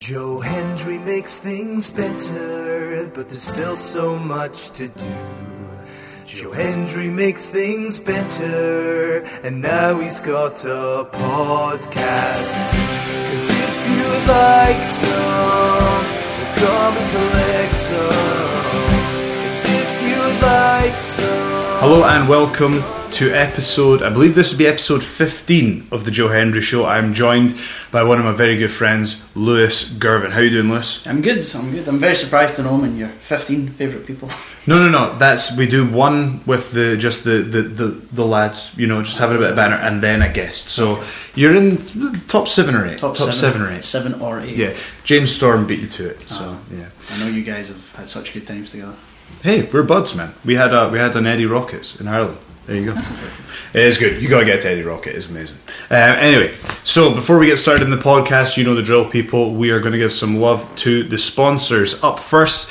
Joe Hendry makes things better, but there's still so much to do. Joe Hendry makes things better, and now he's got a podcast. Cause if you'd like some, then come and collect some. And if you'd like some, Hello and welcome to episode, I believe this would be episode 15 of the Joe Hendry Show. I'm joined by one of my very good friends, Lewis Girvan. How you doing, Lewis? I'm good. I'm good. I'm very surprised to know I'm in your 15 favourite people. No, no, no. That's we do one with the just the the, the, the lads, you know, just having a bit of banner, and then a guest. So you're in top seven or eight. Top seven. or eight. Seven or eight. Yeah, James Storm beat you to it. So Ah. yeah. I know you guys have had such good times together. Hey, we're buds, man. We had a we had an Eddie Rockets in Ireland. There you go. It is good. You gotta get to Eddie Rocket. It's amazing. Um, anyway, so before we get started in the podcast, you know the drill, people. We are going to give some love to the sponsors. Up first,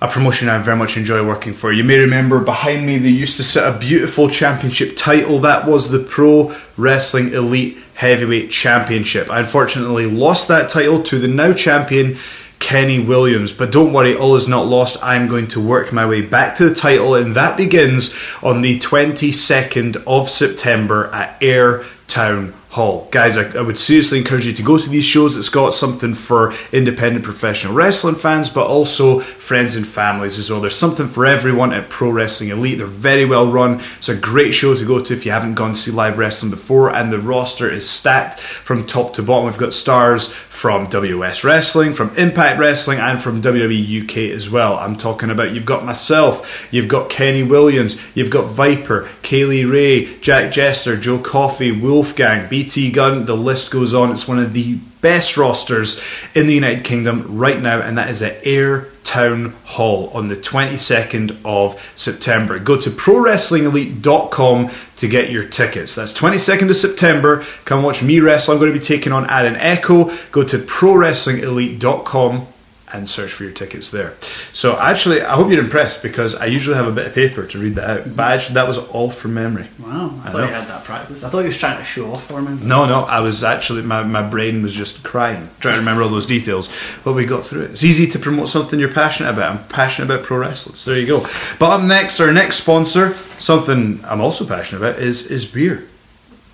a promotion I very much enjoy working for. You may remember behind me they used to sit a beautiful championship title. That was the Pro Wrestling Elite Heavyweight Championship. I unfortunately lost that title to the now champion. Kenny Williams. But don't worry, all is not lost. I'm going to work my way back to the title, and that begins on the 22nd of September at Ayr Town Hall. Guys, I, I would seriously encourage you to go to these shows. It's got something for independent professional wrestling fans, but also friends and families as well. There's something for everyone at Pro Wrestling Elite. They're very well run. It's a great show to go to if you haven't gone to see live wrestling before, and the roster is stacked from top to bottom. We've got stars from WS Wrestling, from Impact Wrestling, and from WWE UK as well. I'm talking about you've got myself, you've got Kenny Williams, you've got Viper, Kay Lee Ray, Jack Jester, Joe Coffey, Wolfgang, BT Gunn, the list goes on. It's one of the best rosters in the United Kingdom right now, and that is at Ayr Town Hall on the 22nd of September. Go to ProWrestlingElite.com to get your tickets. That's 22nd of September. Come watch me wrestle. I'm going to be taking on Aaron Echo. Go to ProWrestlingElite.com and search for your tickets there. So actually, I hope you're impressed because I usually have a bit of paper to read that out, but actually that was all from memory. Wow. I, I thought know. you had that practice. I thought you was trying to show off for me. No, no, I was actually my, my brain was just crying trying to remember all those details, but we got through it. It's easy to promote something you're passionate about. I'm passionate about pro wrestling. So there you go. But up next, our next sponsor, something I'm also passionate about, is is beer.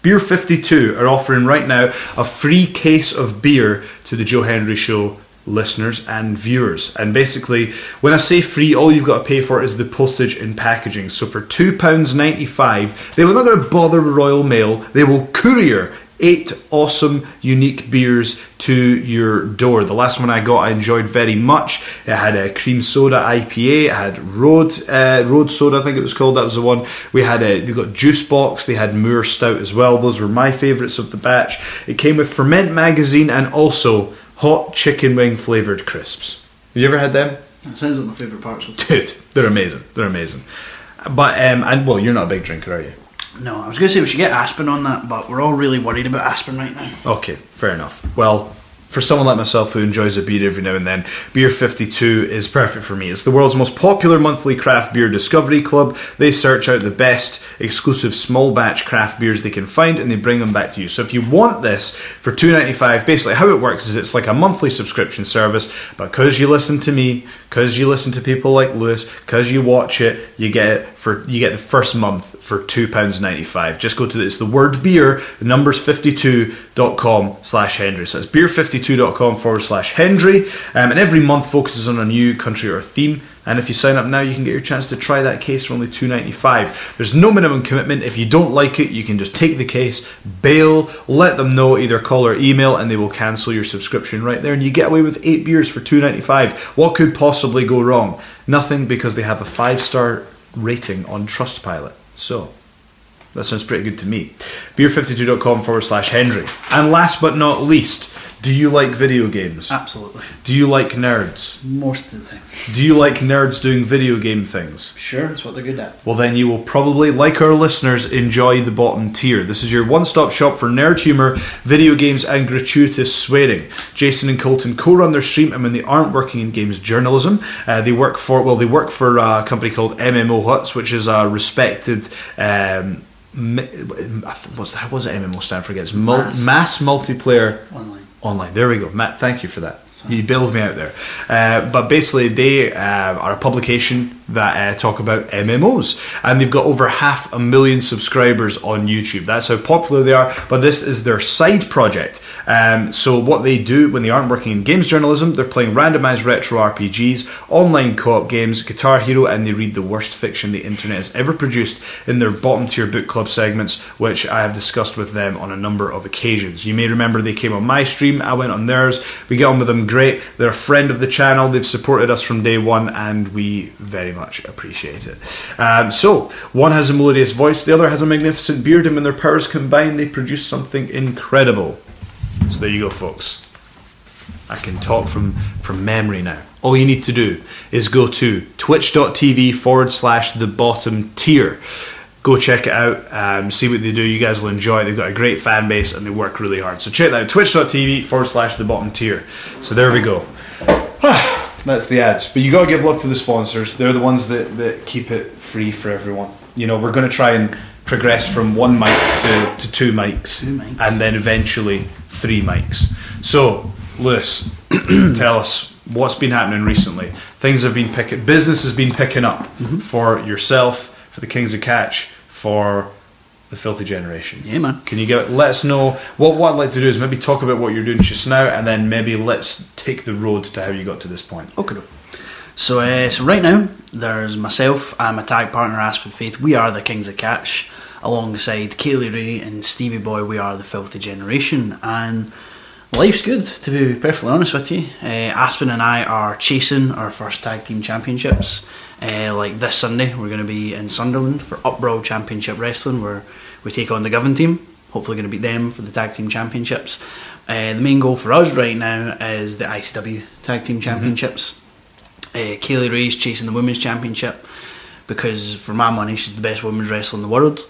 Beer 52 are offering right now a free case of beer to the Joe Hendry Show listeners and viewers. And basically, when I say free, all you've got to pay for is the postage and packaging. So for £2.95, they were not going to bother Royal Mail, they will courier eight awesome unique beers to your door. The last one I got I enjoyed very much. It had a cream soda IPA, it had road uh, road soda I think it was called. That was the one. We had a they got juice box, they had Moor Stout as well. Those were my favourites of the batch. It came with Ferment magazine and also hot chicken wing flavoured crisps. Have you ever had them? That sounds like my favourite parts of Dude, they're amazing. They're amazing. But um and well you're not a big drinker, are you? No, I was going to say we should get Aspen on that, but we're all really worried about Aspen right now. Okay, fair enough. Well, for someone like myself who enjoys a beer every now and then, Beer 52 is perfect for me. It's the world's most popular monthly craft beer discovery club. They search out the best exclusive small batch craft beers they can find and they bring them back to you. So if you want this for 2.95, basically how it works is it's like a monthly subscription service, but because you listen to me, because you listen to people like Lewis, because you watch it, you get it for you get the first month for £2.95. Just go to it's the word beer, the numbers 52.com slash Hendry. So it's beer52.com forward slash Hendry. Um, and every month focuses on a new country or theme. And if you sign up now, you can get your chance to try that case for only $2.95. There's no minimum commitment. If you don't like it, you can just take the case, bail, let them know, either call or email, and they will cancel your subscription right there. And you get away with eight beers for $2.95. What could possibly go wrong? Nothing because they have a five star rating on Trustpilot. So, that sounds pretty good to me. Beer52.com forward slash Hendry. And last but not least, do you like video games? Absolutely. Do you like nerds? Most of the time. Do you like nerds doing video game things? Sure, that's what they're good at. Well, then you will probably, like our listeners, enjoy the bottom tier. This is your one stop shop for nerd humour, video games, and gratuitous swearing. Jason and Colton co run their stream, and when they aren't working in games journalism, uh, they work for, well, they work for a company called MMO Huts, which is a respected. Um, what's that? What's it MMO stand for? It's mul- Mass. mass multiplayer Online. online. There we go, Matt. Thank you for that. You build me out there. Uh, but basically, they uh, are a publication that uh, talk about MMOs, and they've got over half a million subscribers on YouTube. That's how popular they are. But this is their side project. Um, so what they do when they aren't working in games journalism, they're playing randomized retro RPGs, online co-op games, Guitar Hero, and they read the worst fiction the internet has ever produced in their bottom tier book club segments, which I have discussed with them on a number of occasions. You may remember they came on my stream, I went on theirs. We get on with them great. They're a friend of the channel. They've supported us from day one, and we very much appreciate it. Um, so, one has a melodious voice, the other has a magnificent beard, and when their powers combine, they produce something incredible. So there you go, folks. I can talk from, from memory now. All you need to do is go to twitch.tv forward slash the bottom tier. Go check it out, um, see what they do. You guys will enjoy. They've got a great fan base and they work really hard. So check that out twitch.tv forward slash the bottom tier. So there we go. That's the ads. But you got to give love to the sponsors. They're the ones that, that keep it free for everyone. You know, we're going to try and progress from one mic to, to two mics, Two mics. and then eventually three mics. So, Lewis, tell us what's been happening recently. Things have been picking, business has been picking up Mm-hmm. for yourself, for the Kings of Catch, for the Filthy Generation. Yeah, man. Can you give let us know what what I'd like to do is maybe talk about what you're doing just now, and then maybe let's take the road to how you got to this point. Okay. So, uh, so right now, there's myself and my tag partner Aspen Faith. We are the Kings of Catch, alongside Kay Lee Ray and Stevie Boy. We are the Filthy Generation, and life's good. To be perfectly honest with you, uh, Aspen and I are chasing our first tag team championships. Uh, like this Sunday, we're going to be in Sunderland for Upbrawl Championship Wrestling, where we take on the Govan team. Hopefully, going to beat them for the tag team championships. Uh, the main goal for us right now is the ICW tag team championships. Uh, Kay Lee Ray's chasing the women's championship because, for my money, she's the best women's wrestler in the world.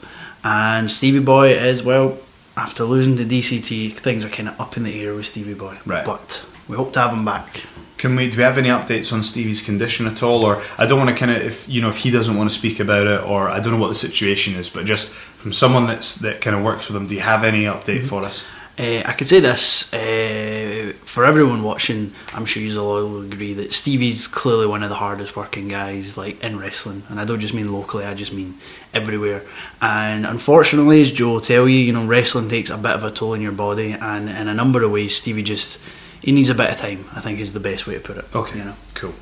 And Stevie Boy is, well, after losing to DCT, things are kind of up in the air with Stevie Boy. Right. But we hope to have him back. Can we? Do we have any updates on Stevie's condition at all? Or I don't want to kind of if you know if he doesn't want to speak about it, or I don't know what the situation is, but just from someone that's that kind of works with him, do you have any update for us? Uh, I could say this uh, for everyone watching. I'm sure you all will agree that Stevie's clearly one of the hardest working guys, like in wrestling, and I don't just mean locally. I just mean everywhere. And unfortunately, as Joe will tell you, you know, wrestling takes a bit of a toll on your body, and in a number of ways, Stevie just he needs a bit of time. I think is the best way to put it. Okay, you know. cool.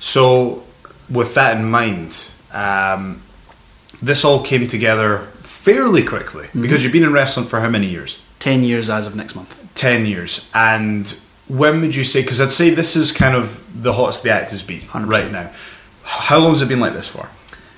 So, with that in mind, um, this all came together fairly quickly Mm-hmm. because you've been in wrestling for how many years? Ten years as of next month. 10 years. And when would you say, because I'd say this is kind of the hottest the act has been 100%. right now. How long has it been like this for?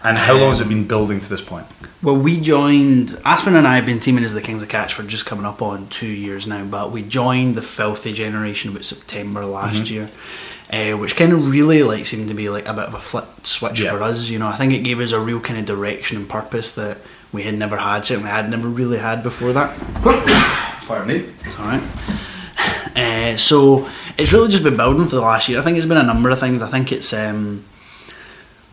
And how long has it been building to this point? Well, we joined Aspen and I have been teaming as the Kings of Catch for just coming up on two years now. But we joined the Filthy Generation about September last Mm-hmm. year, uh, which kind of really like seemed to be like a bit of a flip switch Yeah. for us. You know, I think it gave us a real kind of direction and purpose that we had never had. Certainly, I had never really had before that. Pardon me. It's all right. Uh, so it's really just been building for the last year. I think it's been a number of things. I think it's um,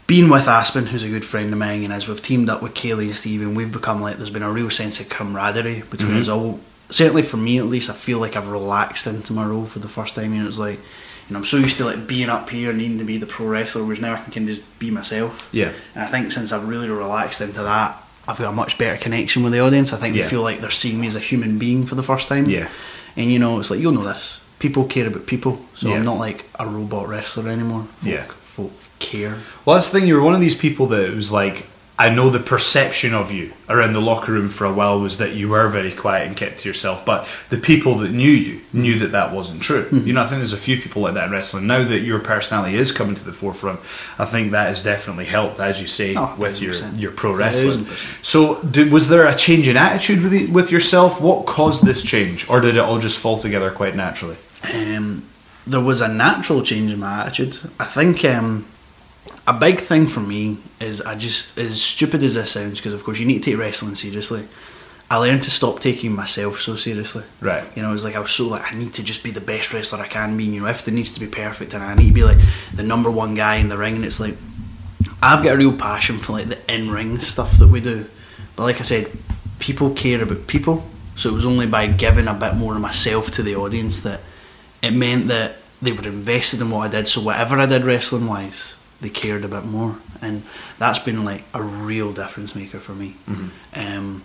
been with Aspen, who's a good friend of mine, and as we've teamed up with Kaylee and Stephen, we've become like there's been a real sense of camaraderie between Mm-hmm. us all. Certainly for me, at least, I feel like I've relaxed into my role for the first time. and it's like you know I'm so used to like being up here, needing to be the pro wrestler, whereas now I can kind of just be myself. Yeah. And I think since I've really relaxed into that, I've got a much better connection with the audience. I think Yeah. they feel like they're seeing me as a human being for the first time. Yeah. And you know, it's like you'll know this. People care about people, so Yeah. I'm not like a robot wrestler anymore. Folk, Yeah. Folk care. Well, that's the thing. You were one of these people that it was like, I know the perception of you around the locker room for a while was that you were very quiet and kept to yourself. But the people that knew you knew that that wasn't true. You know, I think there's a few people like that in wrestling. Now that your personality is coming to the forefront, I think that has definitely helped, as you say, Oh, with your your pro wrestling. 1000%. So, did, was there a change in attitude with you, with yourself? What caused this change, or did it all just fall together quite naturally? Um, there was a natural change in my attitude. I think um, a big thing for me is I just, as stupid as this sounds, because of course you need to take wrestling seriously. I learned to stop taking myself so seriously. Right. You know, it was like I was so like I need to just be the best wrestler I can be. You know, everything needs to be perfect, and I need to be like the number one guy in the ring. And it's like I've got a real passion for like the in ring stuff that we do. But like I said, people care about people. So it was only by giving a bit more of myself to the audience that it meant that they were invested in what I did. So whatever I did wrestling wise, they cared a bit more, and that's been like a real difference maker for me. Um,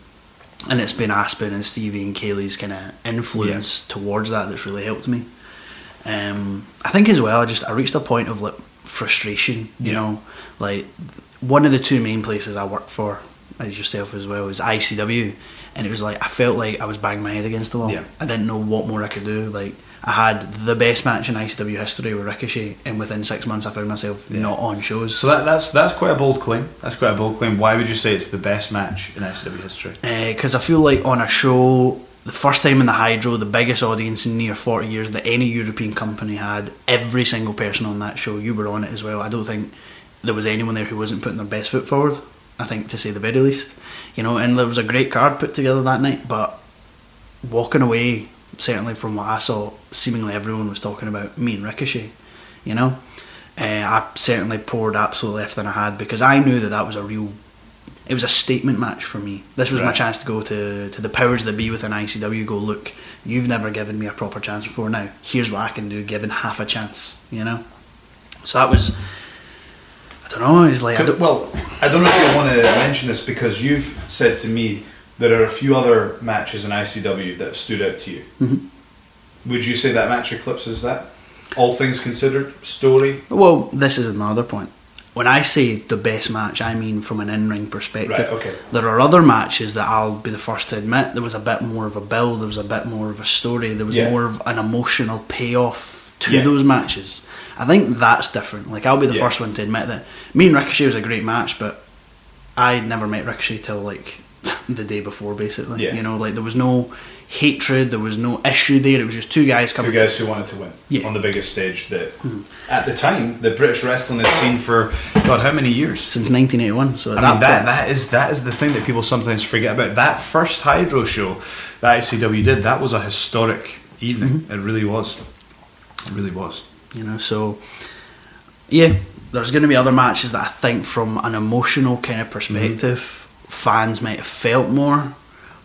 and it's been Aspen and Stevie and Kaylee's kind of influence towards that that's really helped me. Um, I think as well, I just I reached a point of like frustration. You Yeah. know, like one of the two main places I worked for, as yourself as well, is ICW, and it was like I felt like I was banging my head against the wall. Yeah. I didn't know what more I could do. Like I had the best match in ICW history with Ricochet, and within six months I found myself Yeah. not on shows. So that, that's that's quite a bold claim. That's quite a bold claim. Why would you say it's the best match in ICW history? because Uh, I feel like on a show, the first time in the Hydro, the biggest audience in near 40 years that any European company had, every single person on that show, you were on it as well. I don't think there was anyone there who wasn't putting their best foot forward, I think, to say the very least. You know, and there was a great card put together that night, but walking away, certainly from what I saw, seemingly everyone was talking about me and Ricochet, you know. Uh, I certainly poured absolutely everything I had because I knew that that was a real it was a statement match for me. This was my chance to go to, to the powers that be within ICW. Go look, you've never given me a proper chance before. Now here's what I can do, given half a chance. You know, so that was. I don't know. It's like I Could- don't, well, I don't know if you want to mention this because you've said to me there are a few other matches in ICW that have stood out to you. Mm-hmm. Would you say that match eclipses that? All things considered, story. well, this is another point. When I say the best match, I mean from an in-ring perspective. Right, okay. There are other matches that I'll be the first to admit there was a bit more of a build, there was a bit more of a story, there was Yeah. more of an emotional payoff to Yeah. those matches. I think that's different. Like I'll be the Yeah. first one to admit that me and Ricochet was a great match, but I'd never met Ricochet till like the day before, basically. Yeah. You know, like there was no hatred, there was no issue there. It was just two guys coming. Two guys who wanted to win Yeah. On the biggest stage that, at the time, the British wrestling had seen for God, how many years? since 1981. So I that mean that point, that is that is the thing that people sometimes forget about. That first Hydro show that ICW did, that was a historic evening. Mm-hmm. It really was. It really was. you know so yeah there's going to be other matches that i think from an emotional kind of perspective fans might have felt more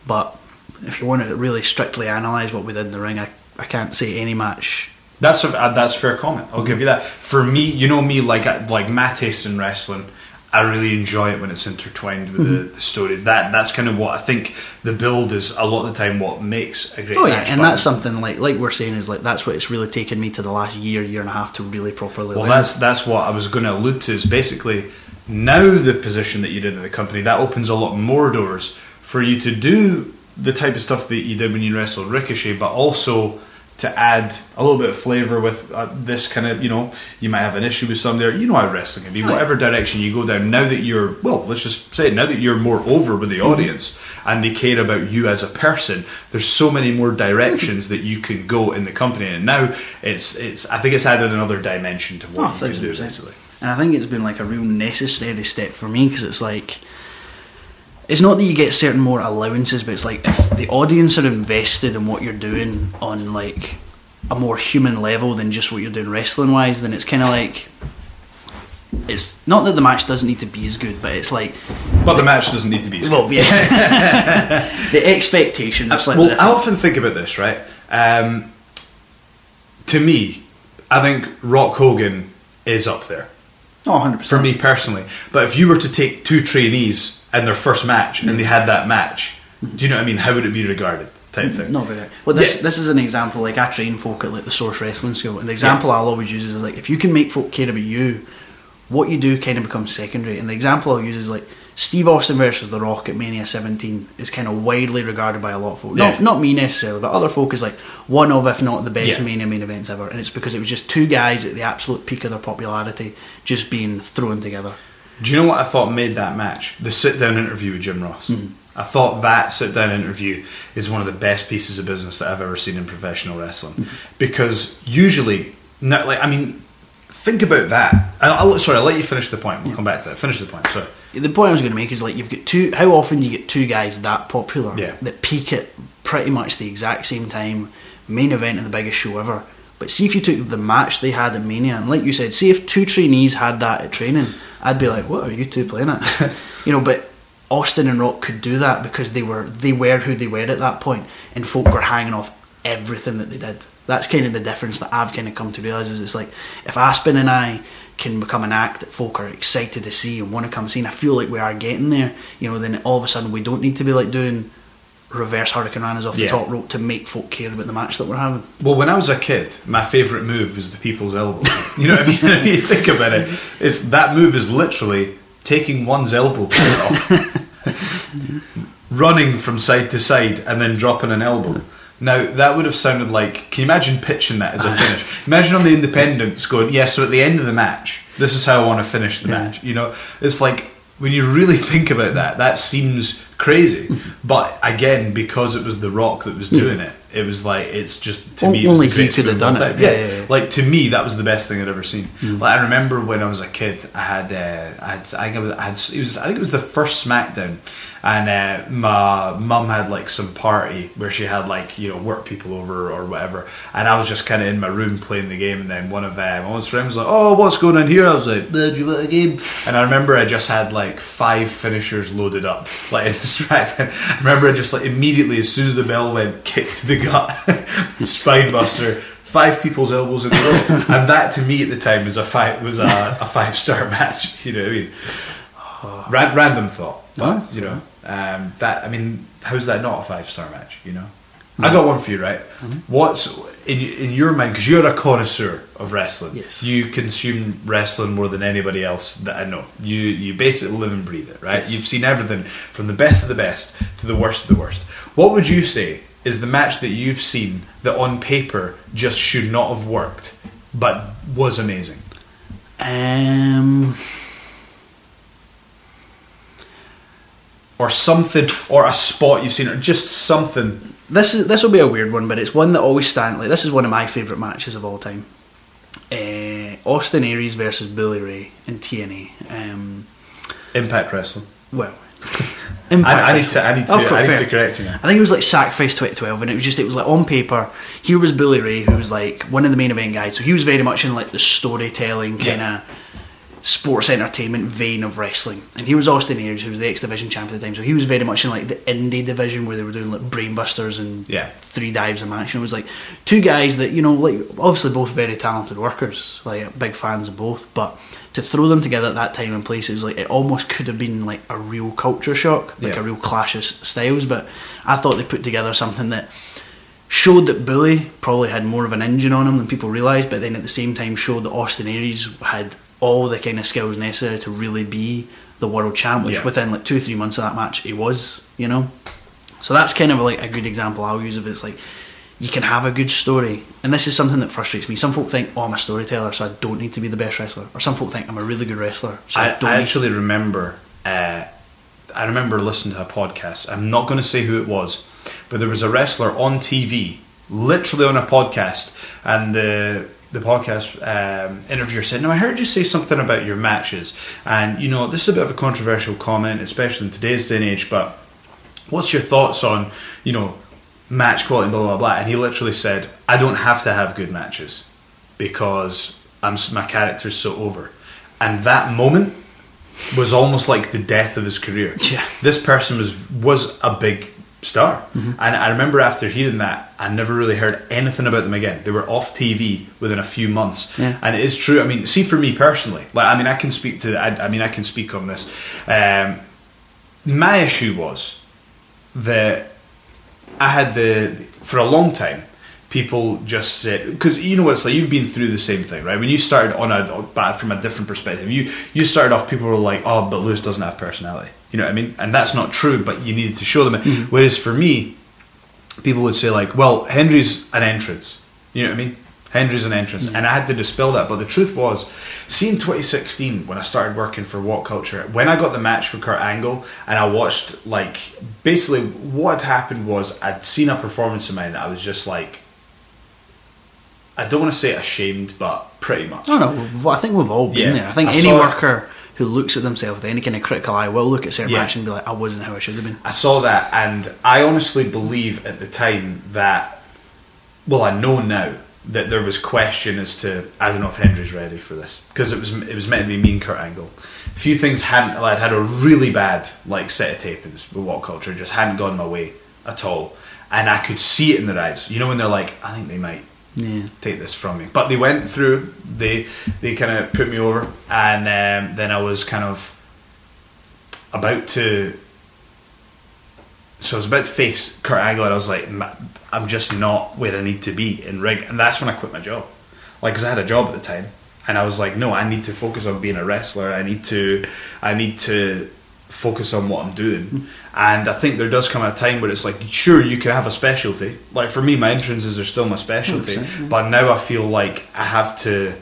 but if you want to really strictly analyse what we did in the ring i, I can't say any match That's a, uh, that's a fair comment. I'll give you that. For me, you know me, like like my taste in wrestling, I really enjoy it when it's intertwined with the, the stories. That that's kind of what I think. The build is a lot of the time what makes a great. oh yeah and but- that's something like like we're saying is like that's what it's really taken me to the last year year and a half to really properly Well, learn. that's that's what I was going to allude to. Is basically now the position that you're in in the company that opens a lot more doors for you to do the type of stuff that you did when you wrestled Ricochet, but also to add a little bit of flavor with uh, this kind of you know you might have an issue with some there. You know how wrestling can be. Whatever direction you go down, now that you're well, let's just say it, now that you're more over with the audience and they care about you as a person, there's so many more directions that you can go in the company, and now it's it's I think it's added another dimension to what Oh, you can do basically. And I think it's been like a real necessary step for me because it's like, it's not that you get certain more allowances, but it's like if the audience are invested in what you're doing on like a more human level than just what you're doing wrestling wise, then it's kind of like. It's not that the match doesn't need to be as good, but it's like, But the match doesn't need to be. as well, yeah, the expectations. Are slightly well, I often think about this, right? Um, to me, I think Rock Hogan is up there Oh, 100 for me personally. But if you were to take two trainees in their first match and they had that match, mm-hmm. do you know what I mean? How would it be regarded? Type thing. Not very. Well, this Yeah. this is an example. Like I train folk at like the Source Wrestling School, and the example I'll always use is like if you can make folk care about you, what you do kind of becomes secondary. And the example I'll use is like Steve Austin versus The Rock at Mania 17 is kind of widely regarded by a lot of folk. Yeah. Not not me necessarily, but other folk is like one of, if not the best Yeah. Mania main events ever. And it's because it was just two guys at the absolute peak of their popularity just being thrown together. Do you know what I thought made that match? The sit down interview with Jim Ross. Hmm. I thought that sit down interview is one of the best pieces of business that I've ever seen in professional wrestling. Hmm. Because usually, no, like I mean, think about that. And I'll, sorry, I'll let you finish the point. We'll come back to that. Finish the point. Sorry. The point I was going to make is like you've got two. How often do you get two guys that popular Yeah. that peak at pretty much the exact same time, main event of the biggest show ever? But see if you took the match they had at Mania, and like you said, see if two trainees had that at training, I'd be like, "What are you two playing at?" you know, but. Austin and Rock could do that because they were they were who they were at that point, and folk were hanging off everything that they did. That's kind of the difference that I've kind of come to realise is it's like if Aspen and I can become an act that folk are excited to see and want to come see, and I feel like we are getting there, you know, then all of a sudden we don't need to be like doing reverse hurricane runners off the top rope to make folk care about the match that we're having. Well, when I was a kid, my favourite move was the people's elbow. You know what I mean? If you think about it, it's that move is literally taking one's elbow off, running from side to side, and then dropping an elbow. Now that would have sounded like. Can you imagine pitching that as a finish? Imagine on the Independents going, "Yeah, so at the end of the match, this is how I want to finish the match." You know, it's like when you really think about that, that seems crazy. But again, because it was The Rock that was doing it, it was like it's just to me. It was only the he could have move of all done it. Yeah, yeah, yeah. Like to me, that was the best thing I'd ever seen. Like I remember when I was a kid, I had, uh, I had, I think I was, I had, it was, I think it was the first SmackDown, and uh, my mum had like some party where she had like you know work people over or whatever, and I was just kind of in my room playing the game, and then one of uh, my friends was like, "Oh, what's going on here?" I was like, "Uh, "Do you want a game?" And I remember I just had like five finishers loaded up, like in the SmackDown. I remember I just like immediately as soon as the bell went, kicked to the gut, spine buster. Five people's elbows in a row, and that to me at the time was a five was a, a five star match. You know what I mean? Ran, random thought, but, you know um, that. I mean, how's that not a five star match? You know, I got one for you, right? What's in in your mind? Because you're a connoisseur of wrestling. Yes. you consume wrestling more than anybody else that I know. You you basically live and breathe it, right? Yes. You've seen everything from the best of the best to the worst of the worst. What would you say is the match that you've seen that on paper just should not have worked, but was amazing? Um, or something, or a spot you've seen, or just something. this is this will be a weird one, but it's one that always stands. Like this is one of my favourite matches of all time. Uh, Austin Aries versus Bully Ray in TNA. Um, Impact Wrestling. well, I, I need to, I need to, course, I need fair. to correct you now. I think it was like Sacrifice 2012, and it was just it was like on paper. Here was Bully Ray, who was like one of the main event guys. So he was very much in like the storytelling kind of sports entertainment vein of wrestling. And he was Austin Aries, who was the X Division champion at the time. So he was very much in like the indie division where they were doing like brainbusters and Yeah. three dives a match. And it was like two guys that you know, like obviously both very talented workers, like big fans of both, but. To throw them together at that time and place, it was like it almost could have been like a real culture shock, like Yeah. a real clash of styles. But I thought they put together something that showed that Bully probably had more of an engine on him than people realised, but then at the same time showed that Austin Aries had all the kind of skills necessary to really be the world champ, which Yeah. within like two, three months of that match he was, you know? So that's kind of like a good example I'll use of it's like you can have a good story. And this is something that frustrates me. Some folk think, oh, I'm a storyteller, so I don't need to be the best wrestler. Or some folk think I'm a really good wrestler, so I, I, don't I actually remember. Uh, I remember listening to a podcast. I'm not going to say who it was, but there was a wrestler on TV, literally on a podcast, and the the podcast um, interviewer said, "Now I heard you say something about your matches, and you know this is a bit of a controversial comment, especially in today's day and age. But what's your thoughts on you know match quality, blah blah blah?" And he literally said, "I don't have to have good matches because I'm my character's so over." And that moment was almost like the death of his career. Yeah. This person was was a big star, and I remember after hearing that, I never really heard anything about them again. They were off TV within a few months, Yeah. and it is true. I mean, see for me personally, like I mean, I can speak to. I, I mean, I can speak on this. Um, my issue was that I had the for a long time. People just said because you know what it's like. You've been through the same thing, right? When you started on a but from a different perspective, you you started off. People were like, "Oh, but Lewis doesn't have personality." You know what I mean? And that's not true. But you needed to show them it. Mm-hmm. Whereas for me, people would say like, "Well, Hendry's an entrance." You know what I mean? Hendry's an entrance, mm-hmm. and I had to dispel that. But the truth was, seeing 2016 when I started working for What Culture, when I got the match with Kurt Angle, and I watched like basically what happened was I'd seen a performance of mine that I was just like, I don't want to say ashamed, but pretty much. No, no. I think we've all been Yeah. there. I think I any worker who looks at themselves with any kind of critical eye will look at certain Yeah. and be like, "I wasn't how I should have been." I saw that, and I honestly believe at the time that, well, I know now that there was question as to I don't know if Hendry's ready for this because it was it was meant to be me and Kurt Angle. A few things hadn't. I'd had a really bad like set of tapings with What Culture, just hadn't gone my way at all, and I could see it in their eyes. You know when they're like, I think they might Yeah. take this from me. But they went through. They they kind of put me over, and um, then I was kind of about to. So I was about to face Kurt Angle, and I was like, I'm just not where I need to be in rig, and that's when I quit my job. Like, because I had a job at the time, and I was like, no, I need to focus on being a wrestler. I need to, I need to focus on what I'm doing. And I think there does come a time where it's like, sure, you can have a specialty. Like for me, my entrances are still my specialty, yeah. but now I feel like I have to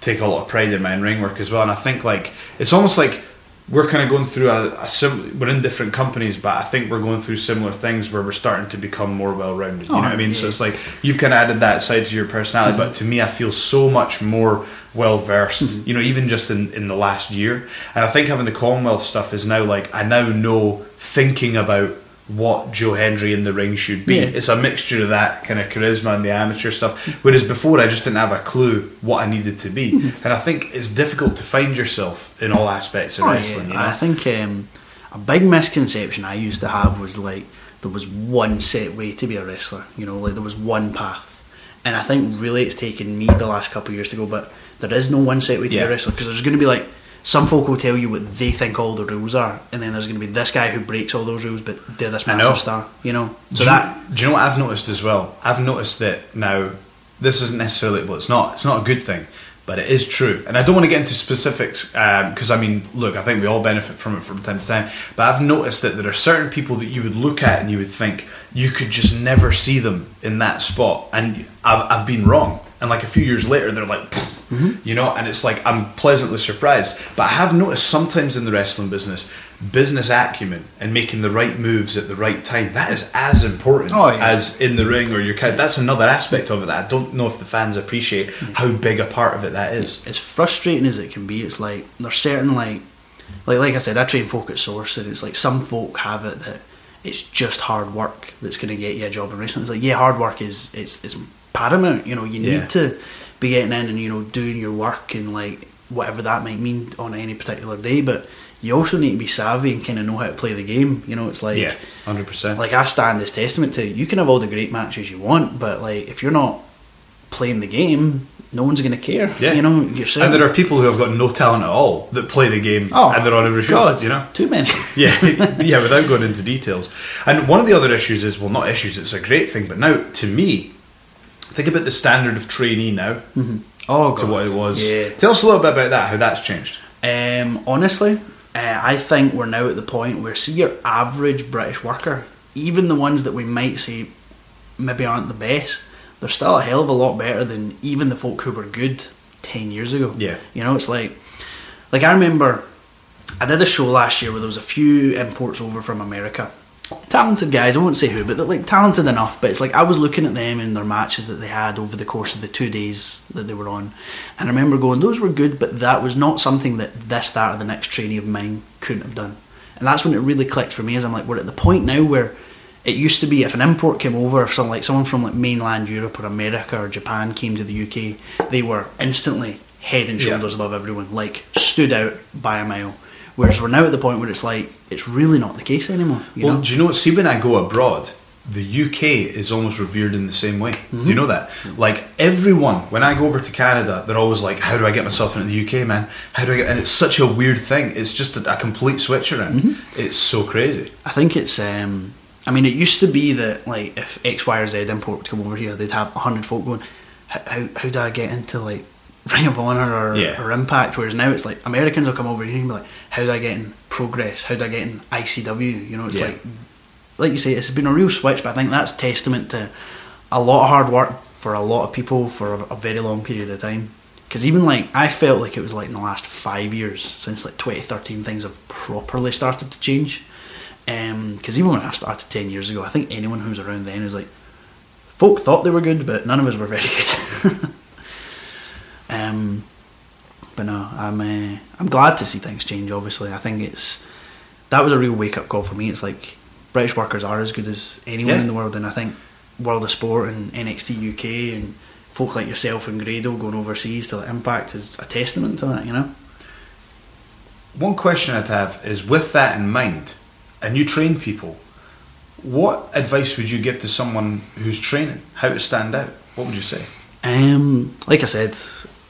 take a lot of pride in my ring work as well. And I think like it's almost like we're kind of going through a, a sim- we're in different companies, but I think we're going through similar things where we're starting to become more well rounded. You oh, know Oh, what I mean? So it's like you've kind of added that side to your personality, but to me, I feel so much more well versed. Mm-hmm. You know, even just in in the last year, and I think having the Commonwealth stuff is now like I now know thinking about what Joe Hendry in the ring should be. Yeah. It's a mixture of that kind of charisma and the amateur stuff. Whereas before, I just didn't have a clue what I needed to be, and I think it's difficult to find yourself in all aspects of Oh, wrestling. yeah. You know? I think um, a big misconception I used to have was like there was one set way to be a wrestler. You know, like there was one path, and I think really it's taken me the last couple of years to go, but there is no one set way to be a wrestler because there's going to be like some folk will tell you what they think all the rules are, and then there's going to be this guy who breaks all those rules, but they're this massive star. You know, so do that you, do you know what I've noticed as well? I've noticed that now this isn't necessarily well, it's not it's not a good thing, but it is true. And I don't want to get into specifics um, because I mean, look, I think we all benefit from it from time to time. But I've noticed that there are certain people that you would look at and you would think you could just never see them in that spot, and I've, I've been wrong. And like a few years later, they're like, you know, and it's like I'm pleasantly surprised. But I have noticed sometimes in the wrestling business, business acumen and making the right moves at the right time that is as important Oh, yeah. as in the ring or your kind. That's another aspect of it that I don't know if the fans appreciate how big a part of it that is. as frustrating as it can be, it's like there's certain like like like I said, I train folk at source and it's like some folk have it that it's just hard work that's gonna get you a job in wrestling. It's like yeah, hard work is it's it's paramount, you know, you Yeah. need to be getting in and, you know, doing your work and like whatever that might mean on any particular day, but you also need to be savvy and kind of know how to play the game. You know, it's like yeah, hundred percent. like I stand as testament to you can have all the great matches you want, but like if you're not playing the game, no one's gonna care. Yeah. You know, yourself. and there are people who have got no talent at all that play the game Oh, and they're on every show. God, You know. too many. yeah, yeah, without going into details. And one of the other issues is well, not issues. It's a great thing, but now to me, think about the standard of trainee now Oh, God. to what it was. Yeah. Tell us a little bit about that. How that's changed. Um, honestly, uh, I think we're now at the point where see your average British worker, even the ones that we might say maybe aren't the best, they're still a hell of a lot better than even the folk who were good ten years ago. Yeah. you know, it's like, like I remember, I did a show last year where there was a few imports over from America. Talented guys, I won't say who, but they're like talented enough. But it's like I was looking at them and their matches that they had over the course of the two days that they were on, and I remember going, those were good, but that was not something that this, that, or the next trainee of mine couldn't have done. And that's when it really clicked for me. As I'm like, we're at the point now where it used to be if an import came over, if someone like someone from like mainland Europe or America or Japan came to the UK, they were instantly head and Yeah. shoulders above everyone, like stood out by a mile. Whereas we're now at the point where it's like it's really not the case anymore. You well, know? do you know what? See, when I go abroad, the UK is almost revered in the same way. Do you know that? Like everyone, when I go over to Canada, they're always like, "How do I get myself into the UK, man? How do I get?" And it's such a weird thing. It's just a, a complete switch around. It's so crazy. I think it's. Um, I mean, it used to be that like if X, Y, or Z import would come over here, they'd have hundred folk going, "How how how do I get into like Ring of Honor or, Yeah. or Impact?" Whereas now it's like Americans will come over here and be like, "How do I get in Progress? How do I get in ICW?" You know, it's Yeah. like like you say, it's been a real switch. But I think that's testament to a lot of hard work for a lot of people for a, a very long period of time. Because even like I felt like it was like in the last five years since like 2013 things have properly started to change. Um, because even when I started ten years ago, I think anyone who was around then was like, folk thought they were good, but none of us were very good. Um, but no, I'm uh, I'm glad to see things change. Obviously, I think it's that was a real wake up call for me. It's like British workers are as good as anyone Yeah. in the world, and I think World of Sport and NXT UK and folk like yourself and Grado going overseas to Impact is a testament to that. You know. One question I'd have is with that in mind, and you train people, what advice would you give to someone who's training? How to stand out? What would you say? Um, like I said,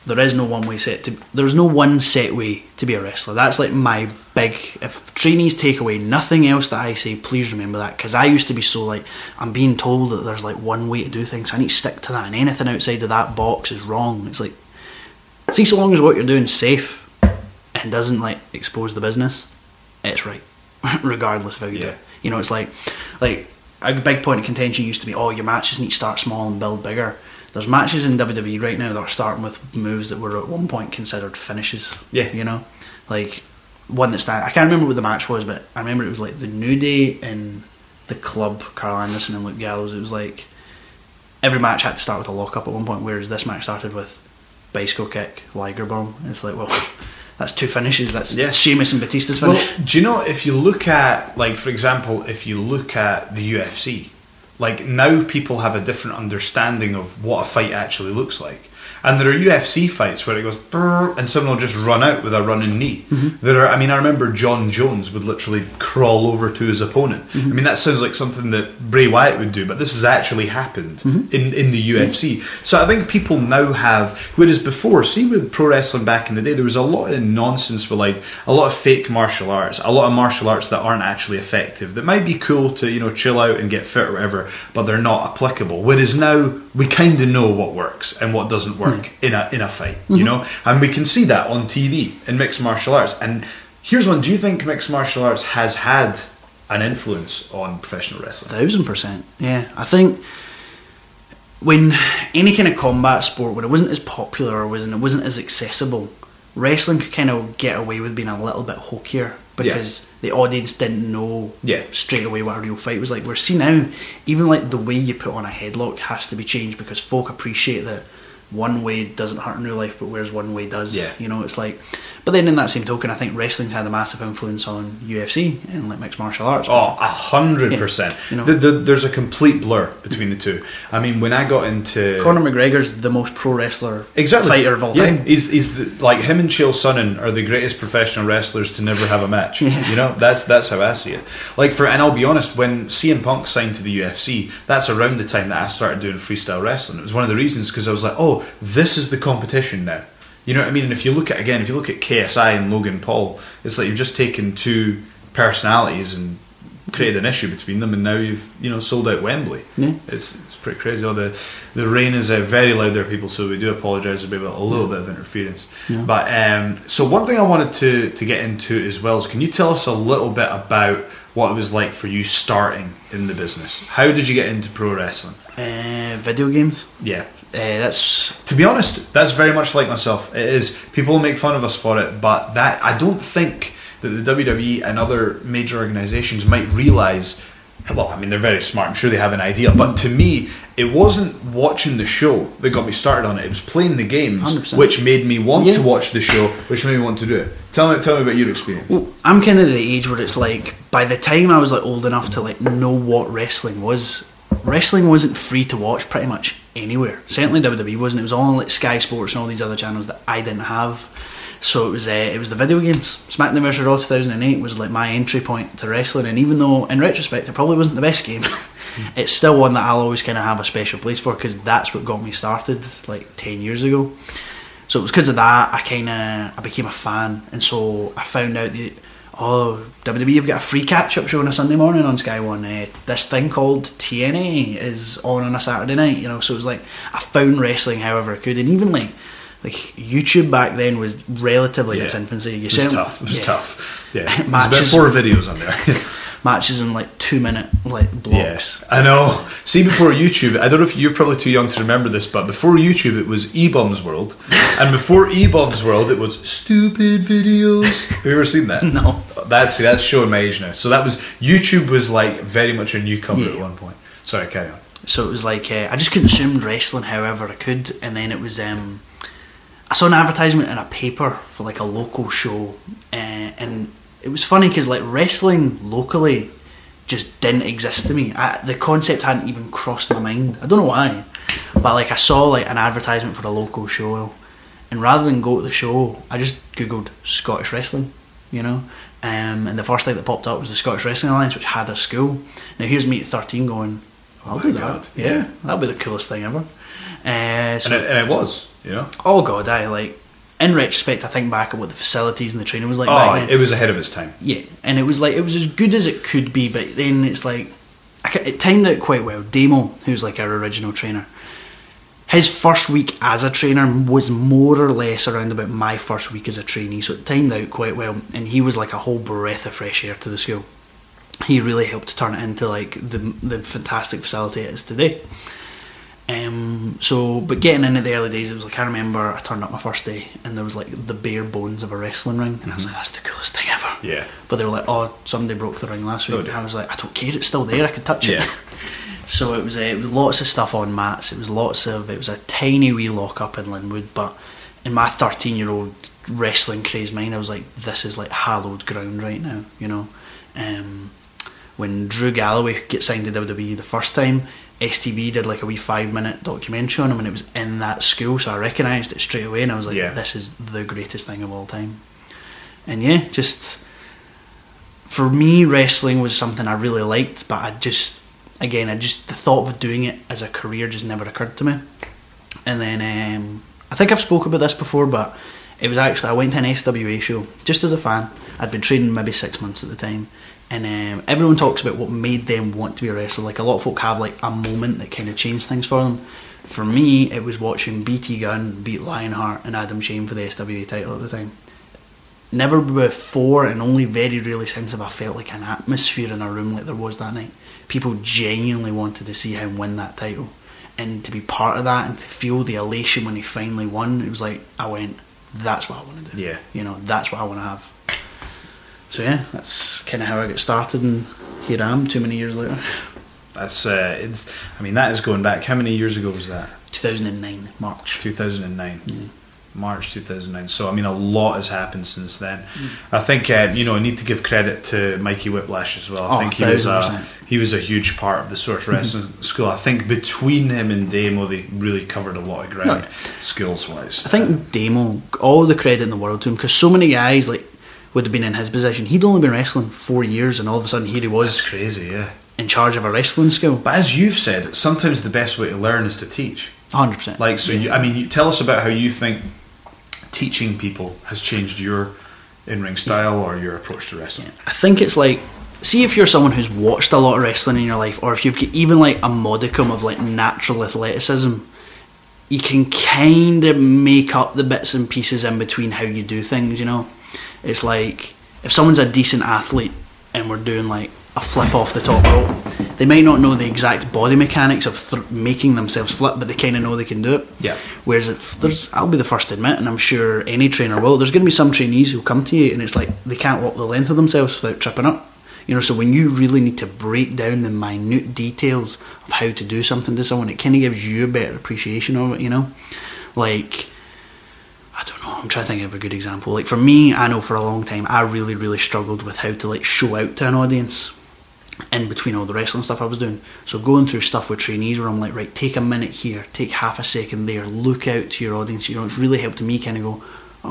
there is no one way set to. There's no one set way to be a wrestler. That's like my big. If trainees take away nothing else that I say, please remember that because I used to be so like I'm being told that there's like one way to do things. So I need to stick to that, and anything outside of that box is wrong. It's like see, so long as what you're doing is safe and doesn't like expose the business, it's right, regardless of how you do it. You know, it's like like a big point of contention used to be, oh, your matches need to start small and build bigger. There's matches in WWE right now that are starting with moves that were at one point considered finishes. Yeah. you know, like one that started. I can't remember what the match was, but I remember it was like the New Day in the club, Karl Anderson and Luke Gallows. It was like every match had to start with a lockup at one point, whereas this match started with bicycle kick, Liger bomb. It's like, well, that's two finishes. That's Yeah. Sheamus and Batista's Well, finish. do you know if you look at, like, for example, if you look at the UFC, like now people have a different understanding of what a fight actually looks like. And there are UFC fights where it goes and someone will just run out with a running knee. Mm-hmm. There are, I mean, I remember Jon Jones would literally crawl over to his opponent. Mm-hmm. I mean, that sounds like something that Bray Wyatt would do, but this has actually happened mm-hmm. in, in the UFC. So I think people now have, whereas before, see with pro wrestling back in the day, there was a lot of nonsense with like a lot of fake martial arts, a lot of martial arts that aren't actually effective, that might be cool to, you know, chill out and get fit or whatever, but they're not applicable. Whereas now we kind of know what works and what doesn't work in a in a fight, you mm-hmm. know, and we can see that on TV in mixed martial arts. And here's one: Do you think mixed martial arts has had an influence on professional wrestling? Thousand percent. Yeah, I think when any kind of combat sport, when it wasn't as popular or wasn't it wasn't as accessible, wrestling could kind of get away with being a little bit hokier because the audience didn't know Yeah. straight away what a real fight was like. We're seeing now, even like the way you put on a headlock has to be changed because folk appreciate that one way doesn't hurt in real life, but whereas one way does. Yeah. You know, it's like. But then in that same token, I think wrestling's had a massive influence on UFC and like mixed martial arts. Oh, a hundred percent. you know. The- the- There's a complete blur between the two. I mean, when I got into Conor McGregor's the most pro wrestler exactly fighter of all yeah, time. he's, he's the, like him and Chael Sonnen are the greatest professional wrestlers to never have a match. Yeah. You know, that's that's how I see it. Like for, and I'll be honest, when CM Punk signed to the UFC, that's around the time that I started doing freestyle wrestling. It was one of the reasons because I was like, oh, this is the competition now. You know what I mean? And if you look at again, if you look at KSI and Logan Paul, it's like you've just taken two personalities and created an issue between them, and now you've you know sold out Wembley. Yeah. It's it's pretty crazy. Oh, the the rain is uh, very loud there, people. So we do apologise. Be a little bit of interference. Yeah. But um, so one thing I wanted to to get into as well is, can you tell us a little bit about what it was like for you starting in the business? How did you get into pro wrestling? Uh, video games. Yeah. Uh, that's To be honest, that's very much like myself. It is. People make fun of us for it, but that I don't think that the WWE and other major organisations might realise. Well, I mean, they're very smart. I'm sure they have an idea, but to me, it wasn't watching the show that got me started on it. It was playing the games, 100%. which made me want Yeah. to watch the show, which made me want to do it. Tell me, tell me about your experience. well, I'm kind of the age where it's like by the time I was like old enough to like know what wrestling was, wrestling wasn't free to watch pretty much anywhere. Certainly WWE wasn't. It was all on like Sky Sports and all these other channels that I didn't have. So it was uh, it was the video games. SmackDown vs Raw 2008 was like my entry point to wrestling, and even though in retrospect it probably wasn't the best game, it's still one that I'll always kind of have a special place for because that's what got me started like ten years ago. So it was because of that I kind of I became a fan, and so I found out that oh WWE have got a free catch up show on a Sunday morning on Sky One. Uh, this thing called TNA is on on a Saturday night, you know. So it was like I found wrestling however I could, and even like like YouTube back then was relatively in its infancy. You It was tough. It was yeah. tough. Yeah, There's about four videos on there. matches in like two minute like blocks. Yes, I know. See, before YouTube, I don't know if you're probably too young to remember this, but before YouTube, it was E Bombs World, and before E Bombs World, it was stupid videos. Have you ever seen that? No. That's see, that's showing my age now. So that was YouTube was like very much a newcomer at one point. Sorry, carry on. So it was like uh, I just consumed wrestling however I could, and then it was um, I saw an advertisement in a paper for like a local show, uh, and it was funny because like wrestling locally just didn't exist to me. I, the concept hadn't even crossed my mind. I don't know why, but like I saw like an advertisement for a local show, and rather than go to the show, I just googled Scottish wrestling, you know, Um, and the first thing that popped up was the Scottish Wrestling Alliance, which had a school. Now here's me at 13 going, I'll Oh do that. Yeah, yeah. that'll be the coolest thing ever. Uh, so, and, it, and it was, you know. oh god, I like. In retrospect, I think back at what the facilities and the training was like Oh, it was ahead of its time. Yeah, and it was like it was as good as it could be, but then it's like I it timed out quite well. Damo, who's like our original trainer, his first week as a trainer was more or less around about my first week as a trainee, so it timed out quite well. And he was like a whole breath of fresh air to the school. He really helped to turn it into like the the fantastic facility it is today. Um, so, but getting in at the early days, it was like I remember I turned up my first day and there was like the bare bones of a wrestling ring, and I was like, "That's the coolest thing ever." Yeah. But they were like, "Oh, somebody broke the ring last week." Oh, and. I was like, "I don't care. It's still there. I could touch Yeah. it." so it was, uh, it was lots of stuff on mats. It was lots of. It was a tiny wee lock up in Linwood, but in my thirteen-year-old wrestling craze mind, I was like, "This is like hallowed ground right now," you know. Um, when Drew Galloway gets signed to WWE the first time, STV did like a wee five minute documentary on him, and it was in that school, so I recognised it straight away, and I was like, Yeah. "This is the greatest thing of all time." And yeah, just for me, wrestling was something I really liked, but I just, again, I just the thought of doing it as a career just never occurred to me. And then um, I think I've spoke about this before, but it was actually I went to an SWA show just as a fan. I'd been training maybe six months at the time, and um, everyone talks about what made them want to be a wrestler. Like a lot of folk have like a moment that kind of changed things for them. For me, it was watching BT Gunn beat Lionheart and Adam Shane for the SWA title at the time. Never before, and only very rarely since, have I felt like an atmosphere in a room like there was that night. People genuinely wanted to see him win that title, and to be part of that and to feel the elation when he finally won. It was like I went, "That's what I want to do." Yeah. you know, that's what I want to have. So yeah, that's kind of how I got started, and here I am, too many years later. That's uh, it's. I mean, that is going back. How many years ago was that? 2009 March. 2009. March 2009. So I mean, a lot has happened since then. I think uh, you know I need to give credit to Mikey Whiplash as well. I Oh, think he was a he was a huge part of the Source Wrestling School. I think between him and Damo, they really covered a lot of ground, skills wise. I think Damo all the credit in the world to him, because so many guys like would have been in his position. He'd only been wrestling four years, and all of a sudden here he that's was crazy. Yeah, in charge of a wrestling school. but as you've said, sometimes the best way to learn is to teach. Hundred percent. Like so, you, I mean, you, tell us about how you think teaching people has changed your in-ring style or your approach to wrestling. I think it's like, see if you're someone who's watched a lot of wrestling in your life, or if you've got even like a modicum of like natural athleticism, you can kind of make up the bits and pieces in between how you do things. You know, it's like if someone's a decent athlete and we're doing like a flip off the top rope, they might not know the exact body mechanics of th- making themselves flip, but they kind of know they can do it. Yeah. Whereas if there's, I'll be the first to admit, and I'm sure any trainer will. There's going to be some trainees who'll come to you, and it's like they can't walk the length of themselves without tripping up. You know, so when you really need to break down the minute details of how to do something to someone, it kind of gives you a better appreciation of it. You know, like I don't know. I'm trying to think of a good example. Like for me, I know for a long time I really, really struggled with how to like show out to an audience in between all the wrestling stuff I was doing. So going through stuff with trainees where I'm like, right, take a minute here, take half a second there, look out to your audience. You know, it's really helped me kind of go,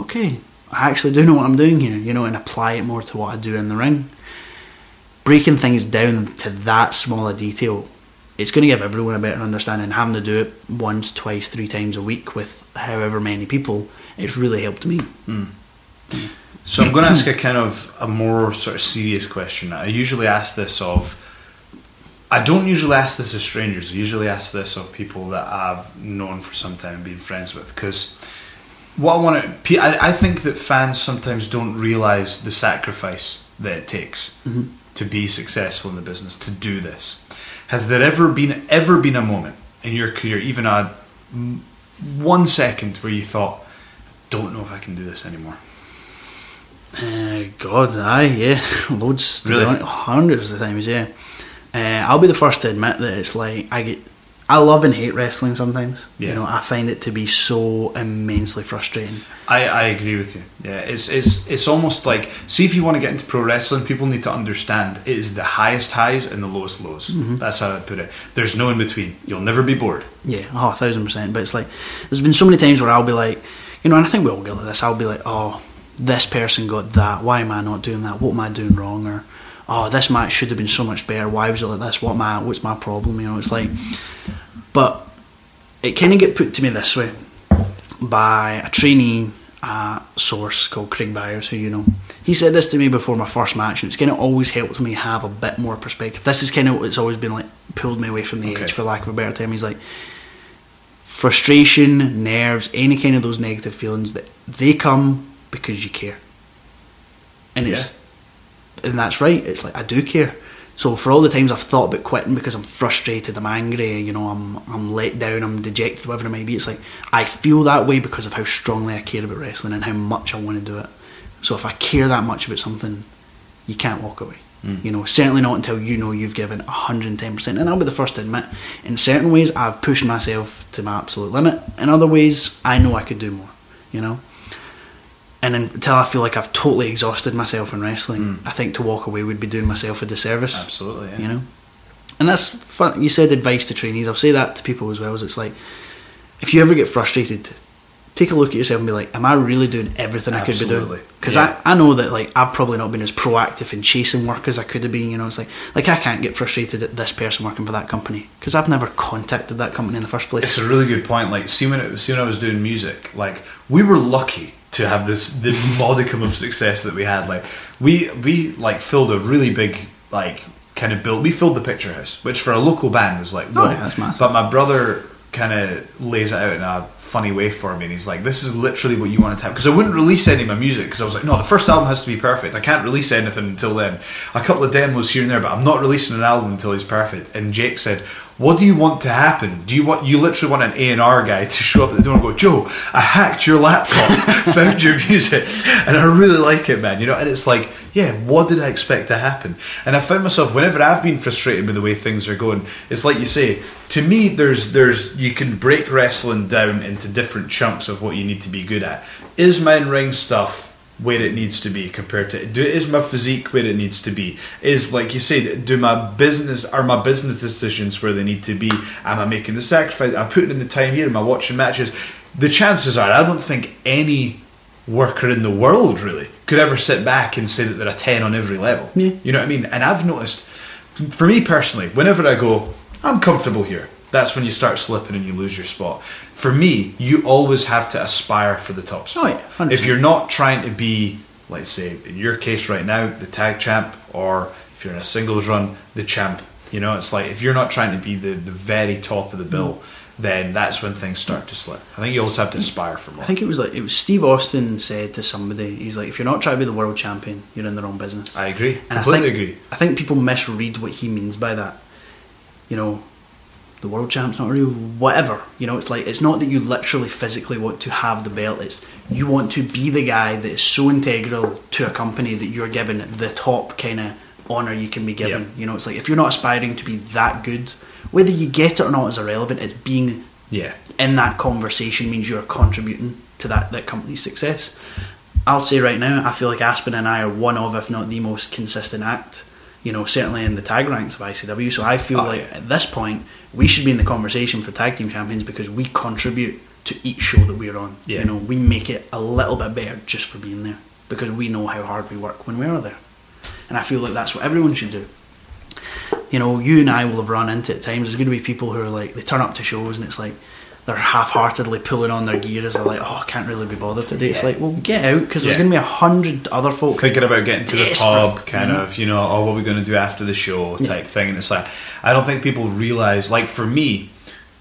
okay, I actually do know what I'm doing here. You know, and apply it more to what I do in the ring. Breaking things down to that small a detail, it's going to give everyone a better understanding. Having to do it once, twice, three times a week with however many people, it's really helped me. So I'm going to ask a kind of a more sort of serious question. I usually ask this of. I don't usually ask this of strangers. I usually ask this of people that I've known for some time and been friends with. Because what I want to, I, I think that fans sometimes don't realize the sacrifice that it takes to be successful in the business to do this. Has there ever been ever been a moment in your career, even a mm, one second, where you thought, "Don't know if I can do this anymore"? Uh, God, aye, yeah, loads. Really? honest, hundreds of times, yeah. Uh, I'll be the first to admit that it's like I get, I love and hate wrestling sometimes. Yeah. You know, I find it to be so immensely frustrating. I, I agree with you. Yeah, it's it's it's almost like see if you want to get into pro wrestling, people need to understand it is the highest highs and the lowest lows. That's how I put it. There's no in between. You'll never be bored. Yeah, oh, a thousand percent. But it's like there's been so many times where I'll be like, you know, and I think we all get like this. I'll be like, oh, this person got that. Why am I not doing that? What am I doing wrong? Or oh, this match should have been so much better. Why was it like this? What am I? What's my problem? You know, it's like, but it kind of get put to me this way by a trainee at Source called Craig Byers, who you know. He said this to me before my first match, and it's kind of always helped me have a bit more perspective. This is kind of what's always been like pulled me away from the Okay. edge, for lack of a better term. He's like, frustration, nerves, any kind of those negative feelings that they come because you care, and it's and that's right. It's like I do care. So for all the times I've thought about quitting because I'm frustrated, I'm angry, you know, I'm I'm let down, I'm dejected, whatever it may be. It's like I feel that way because of how strongly I care about wrestling and how much I want to do it. So if I care that much about something, you can't walk away. Mm. You know, certainly not until you know you've given 110%. And I'll be the first to admit, in certain ways, I've pushed myself to my absolute limit. In other ways, I know I could do more, you know? And until I feel like I've totally exhausted myself in wrestling, mm. I think to walk away would be doing myself a disservice. Absolutely, yeah. You know? And that's fun. You said advice to trainees. I'll say that to people as well. As it's like, if you ever get frustrated, take a look at yourself and be like, "Am I really doing everything I could be doing?" Because Yeah. I, I know that like I've probably not been as proactive in chasing work as I could have been. You know, it's like like I can't get frustrated at this person working for that company because I've never contacted that company in the first place. It's a really good point. Like, see when it, see when I was doing music, like we were lucky to have this the modicum of success that we had. Like, we we like filled a really big like kind of built. We filled the picture house, which for a local band was like, Oh, yeah, that's massive. But my brother kind of lays it out in a funny way for me, and he's like, "This is literally what you want to have." Because I wouldn't release any of my music because I was like, "No, the first album has to be perfect. I can't release anything until then." A couple of demos here and there, but I'm not releasing an album until he's perfect. And Jake said, "What do you want to happen? Do you want you literally want an A and R guy to show up at the door and go, Joe, I hacked your laptop, found your music, and I really like it, man. You know." And it's like, yeah, what did I expect to happen? And I found myself whenever I've been frustrated with the way things are going, it's like you say. To me, there's there's you can break wrestling down into different chunks of what you need to be good at. Is my ring stuff where it needs to be compared to do is my physique where it needs to be? Is like you say, do my business are my business decisions where they need to be? Am I making the sacrifice? I'm putting in the time here. Am I watching matches? The chances are, I don't think any worker in the world really could ever sit back and say that they're a 10 on every level. Yeah. You know what I mean? And I've noticed, for me personally, whenever I go, I'm comfortable here, that's when you start slipping and you lose your spot. For me, you always have to aspire for the top spot. Oh, yeah, 100%. if you're not trying to be, let's say, in your case right now, the tag champ, or if you're in a singles run, the champ, you know, it's like if you're not trying to be the, the very top of the mm. bill, then that's when things start to slip. I think you always have to aspire for more. I think it was like it was Steve Austin said to somebody, he's like, if you're not trying to be the world champion, you're in the wrong business. I agree. And Completely I think, agree. I think people misread what he means by that. You know, the world champ's not real. Whatever. You know, it's like it's not that you literally physically want to have the belt. It's you want to be the guy that is so integral to a company that you're given the top kind of honor you can be given. Yep. You know, it's like if you're not aspiring to be that good, whether you get it or not is irrelevant. It's being Yeah. in that conversation means you're contributing to that, that company's success. I'll say right now, I feel like Aspen and I are one of, if not the most consistent act, you know, certainly in the tag ranks of ICW. So I feel Oh, like yeah. at this point, we should be in the conversation for tag team champions because we contribute to each show that we're on. Yeah. You know, we make it a little bit better just for being there because we know how hard we work when we are there. And I feel like that's what everyone should do you know, you and I will have run into at times. There's going to be people who are like, they turn up to shows and it's like they're half-heartedly pulling on their gear as they're like, oh, I can't really be bothered today. It's like, well, get out because there's going to be a hundred other folk. thinking about getting to the pub, kind know? of, you know, oh, what are we going to do after the show type thing. And it's like, I don't think people realize, like for me,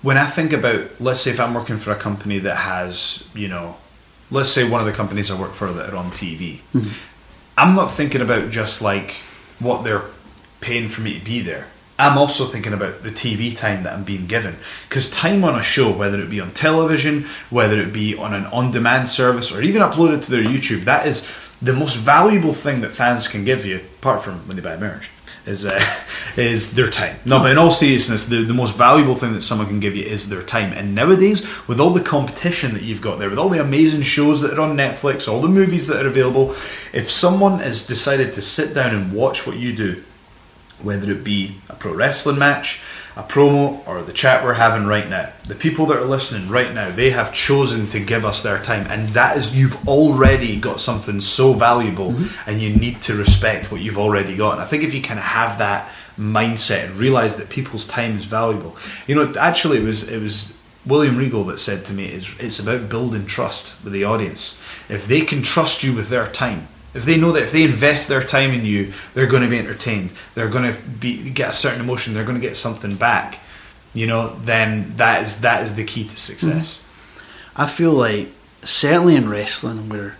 when I think about, let's say if I'm working for a company that has, you know, let's say one of the companies I work for that are on TV, Mm-hmm. I'm not thinking about just like what they're paying for me to be there. I'm also thinking about the TV time that I'm being given. Because time on a show, whether it be on television, whether it be on an on demand service, or even uploaded to their YouTube, that is the most valuable thing that fans can give you, apart from when they buy merch, is, uh, is their time. No, but in all seriousness, the, the most valuable thing that someone can give you is their time. And nowadays, with all the competition that you've got there, with all the amazing shows that are on Netflix, all the movies that are available, if someone has decided to sit down and watch what you do, whether it be a pro wrestling match, a promo or the chat we're having right now, the people that are listening right now, they have chosen to give us their time, and that is you've already got something so valuable, mm-hmm. and you need to respect what you've already got. And I think if you kind of have that mindset and realize that people's time is valuable, you know, actually, it was it was William Regal that said to me, "It's it's about building trust with the audience. If they can trust you with their time." If they know that if they invest their time in you, they're going to be entertained. They're going to be get a certain emotion. They're going to get something back. You know, then that is that is the key to success. I feel like certainly in wrestling where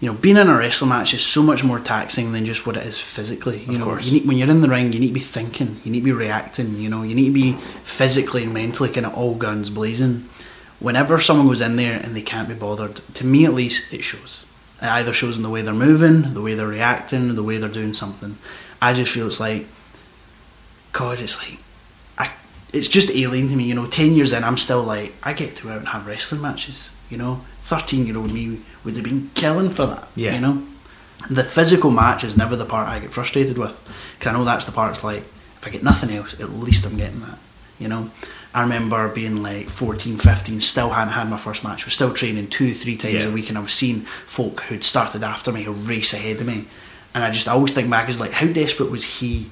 you know being in a wrestling match is so much more taxing than just what it is physically. You Of know, course. you need, when you're in the ring, you need to be thinking, you need to be reacting. You know, you need to be physically and mentally kind of all guns blazing. Whenever someone goes in there and they can't be bothered, to me at least, it shows. It either shows in the way they're moving, the way they're reacting, the way they're doing something. I just feel it's like, God, it's like I, it's just alien to me. You know, ten years in, I'm still like, I get to go out and have wrestling matches. You know, thirteen year old me would have been killing for that. Yeah. You know, the physical match is never the part I get frustrated with because I know that's the part. It's like if I get nothing else, at least I'm getting that. You know. I remember being like 14, 15, still hadn't had my first match, was still training two, three times Yeah. a week, and I was seeing folk who'd started after me, who race ahead of me. And I just I always think back as like, how desperate was he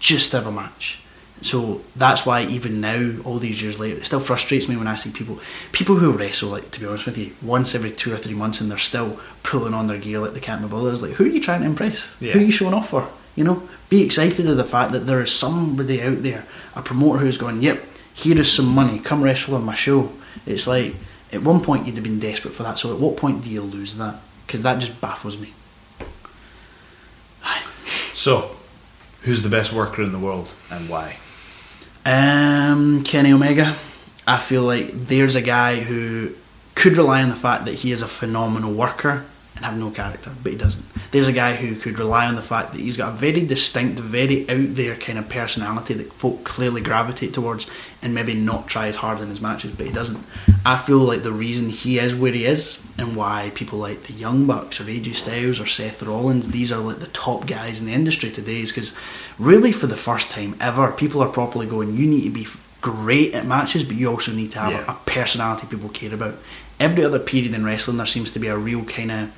just to have a match? So that's why even now, all these years later, it still frustrates me when I see people people who wrestle, like to be honest with you, once every two or three months and they're still pulling on their gear like they can't be bothered. Like, who are you trying to impress? Yeah. Who are you showing off for? You know? Be excited of the fact that there is somebody out there, a promoter who's going, Yep, here is some money, come wrestle on my show. It's like at one point you'd have been desperate for that, so at what point do you lose that? Because that just baffles me. So, who's the best worker in the world and why? Um, Kenny Omega. I feel like there's a guy who could rely on the fact that he is a phenomenal worker and have no character, but he doesn't. There's a guy who could rely on the fact that he's got a very distinct, very out there kind of personality that folk clearly gravitate towards and maybe not try as hard in his matches, but he doesn't. I feel like the reason he is where he is and why people like the Young Bucks or AJ Styles or Seth Rollins, these are like the top guys in the industry today, is because really for the first time ever, people are properly going, you need to be great at matches, but you also need to have Yeah. a, a personality people care about. Every other period in wrestling, there seems to be a real kind of,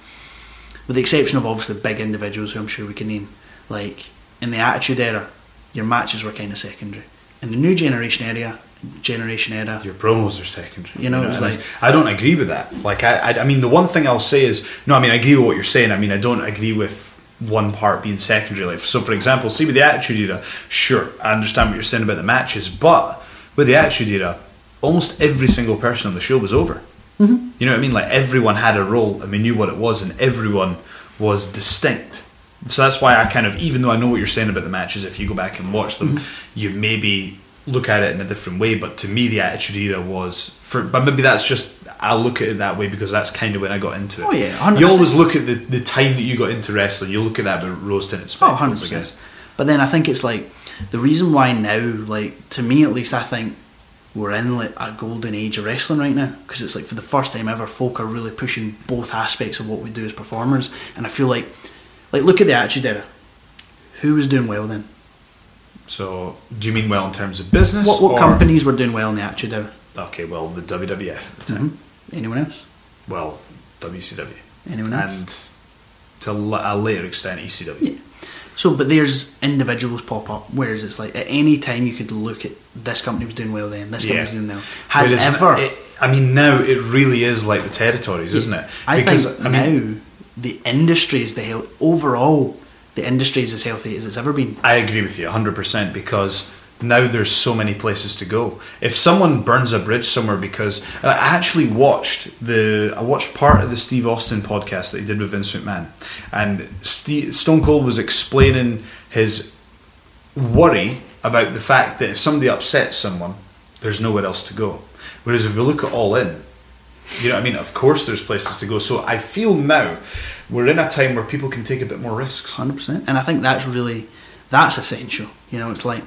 with the exception of obviously big individuals who I'm sure we can name, like in the Attitude Era, your matches were kind of secondary. In the new generation area, generation era, Your promos are secondary. You know, it's like- I don't agree with that. Like, I, I, I mean, the one thing I'll say is, no, I mean, I agree with what you're saying. I mean, I don't agree with one part being secondary. Like, so for example, see with the Attitude Era, sure, I understand what you're saying about the matches, but with the Attitude Era, almost every single person on the show was over. Mm-hmm. You know what I mean? Like everyone had a role, and we knew what it was, and everyone was distinct. So that's why I kind of, even though I know what you're saying about the matches, if you go back and watch them, you maybe look at it in a different way. But to me, the Attitude Era was for, but maybe that's just I look at it that way because that's kind of when I got into it. Oh, yeah, 100%. you always look at the, the time that you got into wrestling. You look at that with rose tinted Oh, spectacles, 100%. I guess. But then I think it's like the reason why now, like to me at least, I think we're in like a golden age of wrestling right now because it's like for the first time ever, folk are really pushing both aspects of what we do as performers, and I feel like, like look at the Attitude Era. Who was doing well then? So, do you mean well in terms of business? What, what or- companies were doing well in the Attitude Era? Okay, well, the WWF at the time. Mhm. Anyone else? Well, WCW. Anyone else? And to a later extent, ECW. Yeah. So, but there's individuals pop up, whereas it's like at any time you could look at this company was doing well then, this company was doing well. Has Whereas ever? it- I mean, now it really is like the territories, isn't it? I think I mean, now the industry is the health overall. The industry is as healthy as it's ever been. I agree with you 100% because now there's so many places to go. If someone burns a bridge somewhere because I actually watched the I watched part of the Steve Austin podcast that he did with Vince McMahon and Steve, Stone Cold was explaining his worry about the fact that if somebody upsets someone there's nowhere else to go. Whereas if we look at All In, you know what I mean? Of course there's places to go. So I feel now we're in a time where people can take a bit more risks. Hundred percent, and I think that's really that's essential. You know, it's like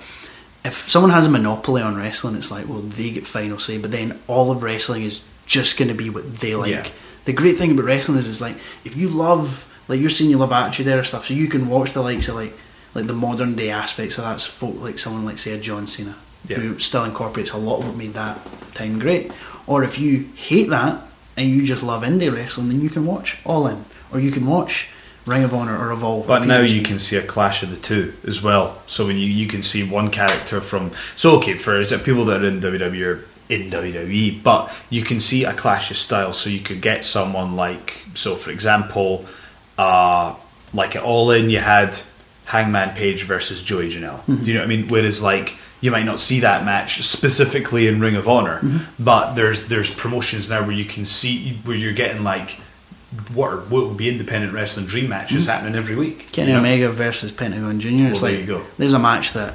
if someone has a monopoly on wrestling, it's like well they get final say, but then all of wrestling is just going to be what they like. Yeah. The great thing about wrestling is, it's like if you love like you're seeing you love Attitude Era stuff, so you can watch the likes of like like the modern day aspects of that's folk like someone like say a John Cena Yeah. who still incorporates a lot of what made that time great. Or if you hate that and you just love indie wrestling, then you can watch All In, or you can watch Ring of Honor or Evolve. But now you can see a clash of the two as well. So when you, you can see one character from so okay for is it people that are in WWE or in WWE, but you can see a clash of styles. So you could get someone like so for example, uh, like at All In you had Hangman Page versus Joey Janela. Mm-hmm. Do you know what I mean? Whereas like you might not see that match specifically in Ring of Honor, Mm-hmm. but there's there's promotions now where you can see where you're getting like what are, what would be independent wrestling dream matches happening every week. Mm-hmm. Kenny you know? Omega versus Pentagon. It's Well, there like you go. there's a match that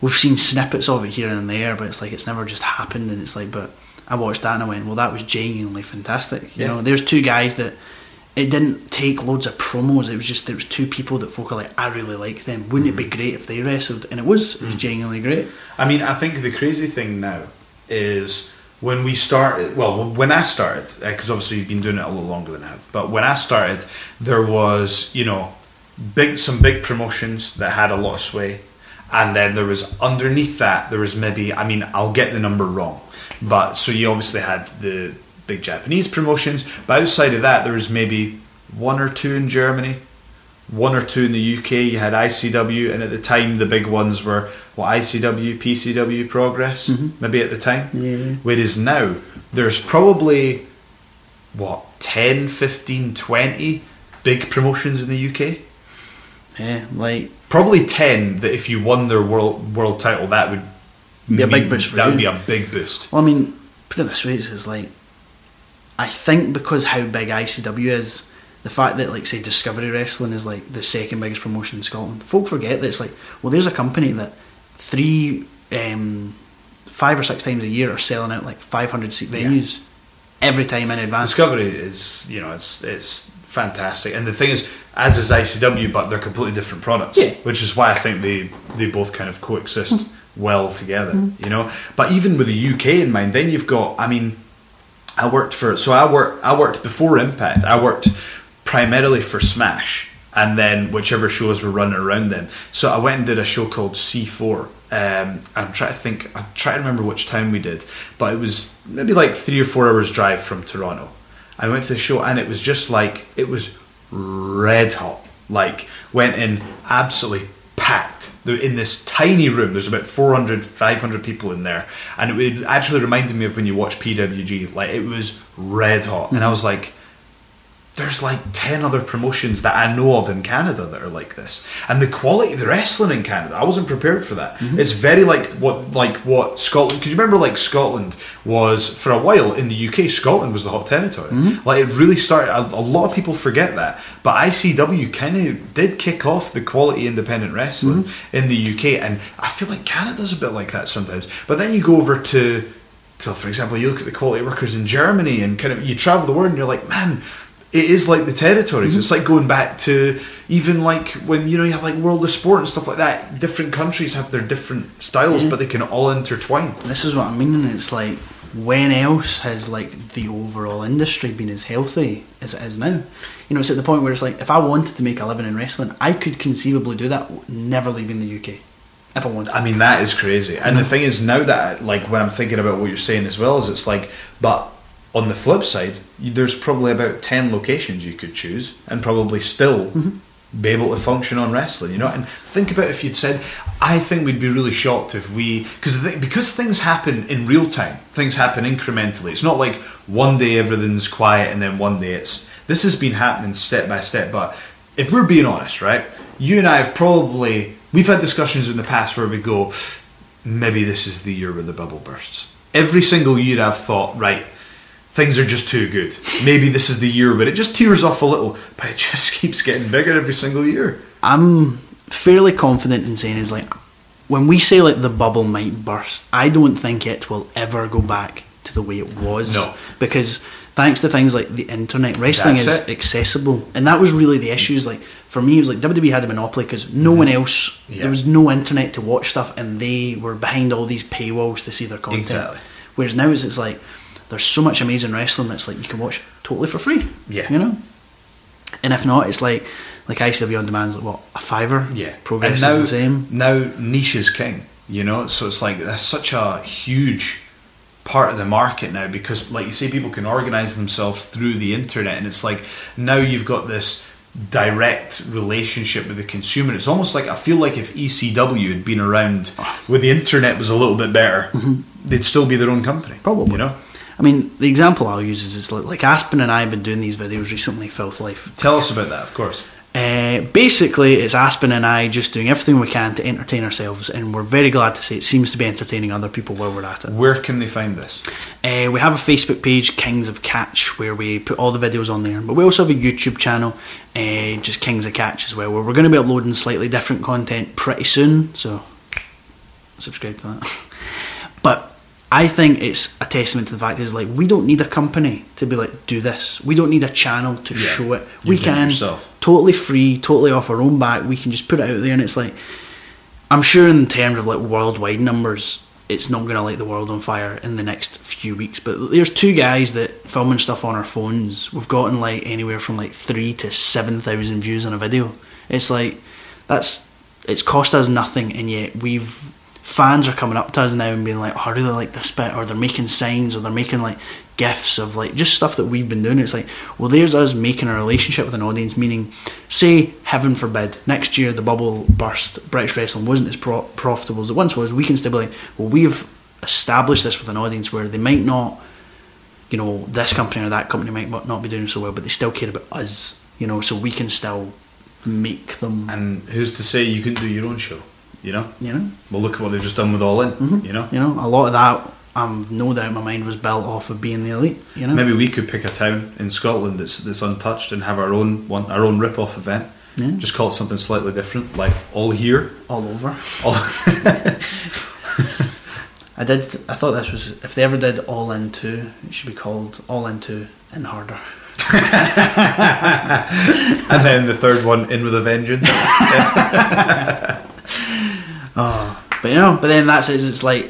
we've seen snippets of it here and there, but it's like it's never just happened. And it's like, but I watched that and I went, well, that was genuinely fantastic. You Yeah. know, there's two guys that it didn't take loads of promos. It was just there was two people that folk are like, I really like them. Wouldn't it be Mm. great if they wrestled? And it was. It was genuinely great. I mean, I think the crazy thing now is when we started. Well, when I started, uh, because obviously you've been doing it a little longer than I have. But when I started, there was you know big some big promotions that had a lot of sway, and then there was underneath that there was maybe. I mean, I'll get the number wrong, but so you obviously had the big Japanese promotions, but outside of that, there was maybe one or two in Germany, one or two in the UK. You had ICW, and at the time, the big ones were what ICW, PCW, Progress, mm-hmm. maybe at the time. Yeah. Whereas now, there's probably what 10, 15, 20 big promotions in the UK. Yeah, like Probably ten that if you won their world world title, that would Be a big boost for That would be a big boost. Well, I mean, put it this way, it's like I think because how big ICW is, the fact that like say Discovery Wrestling is like the second biggest promotion in Scotland, folk forget that it's like well, there's a company that three, um, five or six times a year are selling out like 500 seat venues every time in advance. Discovery is you know it's it's fantastic, and the thing is, as is ICW, but they're completely different products. Yeah. Which is why I think they they both kind of coexist well together. You know, but even with the UK in mind, then you've got. I mean, I worked for so I worked I worked before Impact. I worked primarily for Smash. And then whichever shows were running around then, so I went and did a show called C4. Um, and I'm trying to think. I'm trying to remember which time we did, but it was maybe like three or four hours drive from Toronto. I went to the show and it was just like it was red hot. Like went in absolutely packed in this tiny room. There's about 400, 500 people in there, and it, it actually reminded me of when you watch PWG. Like it was red hot, and I was like, there's like 10 other promotions that I know of in Canada that are like this. And the quality of the wrestling in Canada, I wasn't prepared for that. Mm-hmm. It's very like what like what Scotland because you remember like Scotland was for a while in the UK Scotland was the hot territory. Mm-hmm. Like it really started a, a lot of people forget that. But ICW kind of did kick off the quality independent wrestling mm-hmm. in the UK and I feel like Canada's a bit like that sometimes. But then you go over to to for example you look at the quality workers in Germany and kind of you travel the world and you're like man it is like the territories. It's like going back to even like when you know you have like World of Sport and stuff like that. Different countries have their different styles, but they can all intertwine. This is what I mean. It's like when else has like the overall industry been as healthy as it is now? You know, it's at the point where it's like if I wanted to make a living in wrestling, I could conceivably do that, never leaving the UK. If I wanted. I mean, that is crazy. And the thing is, now that like when I'm thinking about what you're saying as well, is it's like, but on the flip side, there's probably about ten locations you could choose, and probably still mm-hmm. be able to function on wrestling. You know, and think about if you'd said, I think we'd be really shocked if we because because things happen in real time, things happen incrementally. It's not like one day everything's quiet and then one day it's. This has been happening step by step, but if we're being honest, right, you and I have probably we've had discussions in the past where we go, maybe this is the year where the bubble bursts. Every single year I've thought, right, things are just too good. Maybe this is the year where it just tears off a little, but it just keeps getting bigger every single year. I'm fairly confident in saying is like when we say like the bubble might burst, I don't think it will ever go back to the way it was. No. Because thanks to things like the internet, wrestling That's is it. accessible, and that was really the issues. Like for me, it was like WWE had a monopoly because no one else, Mm-hmm. Yeah. there was no internet to watch stuff, and they were behind all these paywalls to see their content. Exactly. Whereas now it's, it's like there's so much amazing wrestling that's like you can watch totally for free. Yeah. you know. And if not, it's like like ICW on demand demand's like what a fiver. Yeah, progress and now, is the same. Now niche is king. You know, so it's like that's such a huge part of the market now because, like you say, people can organize themselves through the internet, and it's like now you've got this direct relationship with the consumer. It's almost like I feel like if ECW had been around ah. when the internet was a little bit better, mm-hmm. they'd still be their own company. Probably. you know. I mean, the example I'll use is it's like, like Aspen and I have been doing these videos recently, Filth Life. Tell us about that, of course. Uh, basically, it's Aspen and I just doing everything we can to entertain ourselves, and we're very glad to say it seems to be entertaining other people while we're at it. Where can they find this? Uh, we have a Facebook page, Kings of Catch, where we put all the videos on there. But we also have a YouTube channel, uh, just Kings of Catch as well, where we're going to be uploading slightly different content pretty soon. So subscribe to that. But I think it's a testament to the fact is like we don't need a company to be like do this. We don't need a channel to Yeah. show it. You We can it totally free, totally off our own back. We can just put it out there, and it's like I'm sure in terms of like worldwide numbers, it's not going to light the world on fire in the next few weeks. But there's two guys that filming stuff on our phones. We've gotten like anywhere from like three to seven thousand views on a video. It's like that's it's cost us nothing, and yet we've fans are coming up to us now and being like, "Oh, I really like this bit," or they're making signs, or they're making like gifts of like just stuff that we've been doing. It's like, well, there's us making a relationship with an audience. Meaning, say, heaven forbid, next year the bubble burst, British wrestling wasn't as pro- profitable as it once was. We can still be like, well, we've established this with an audience where they might not, you know, this company or that company might not be doing so well, but they still care about us. You know, so we can still make them. And who's to say you couldn't do your own show? You know. You know. Well, look at what they've just done with All In. Mhm. You know. You know, a lot of that, um, no doubt my mind, was built off of being the elite. You know, Maybe we could pick a town in Scotland that's that's untouched and have our own one, our own rip-off event. Yeah. Just call it something slightly different, like All Here. all over. All I did. I thought this was if they ever did All In Two, it should be called All In Two and Harder. and then the third one, In with a Vengeance. But you know, but then that's it. It's like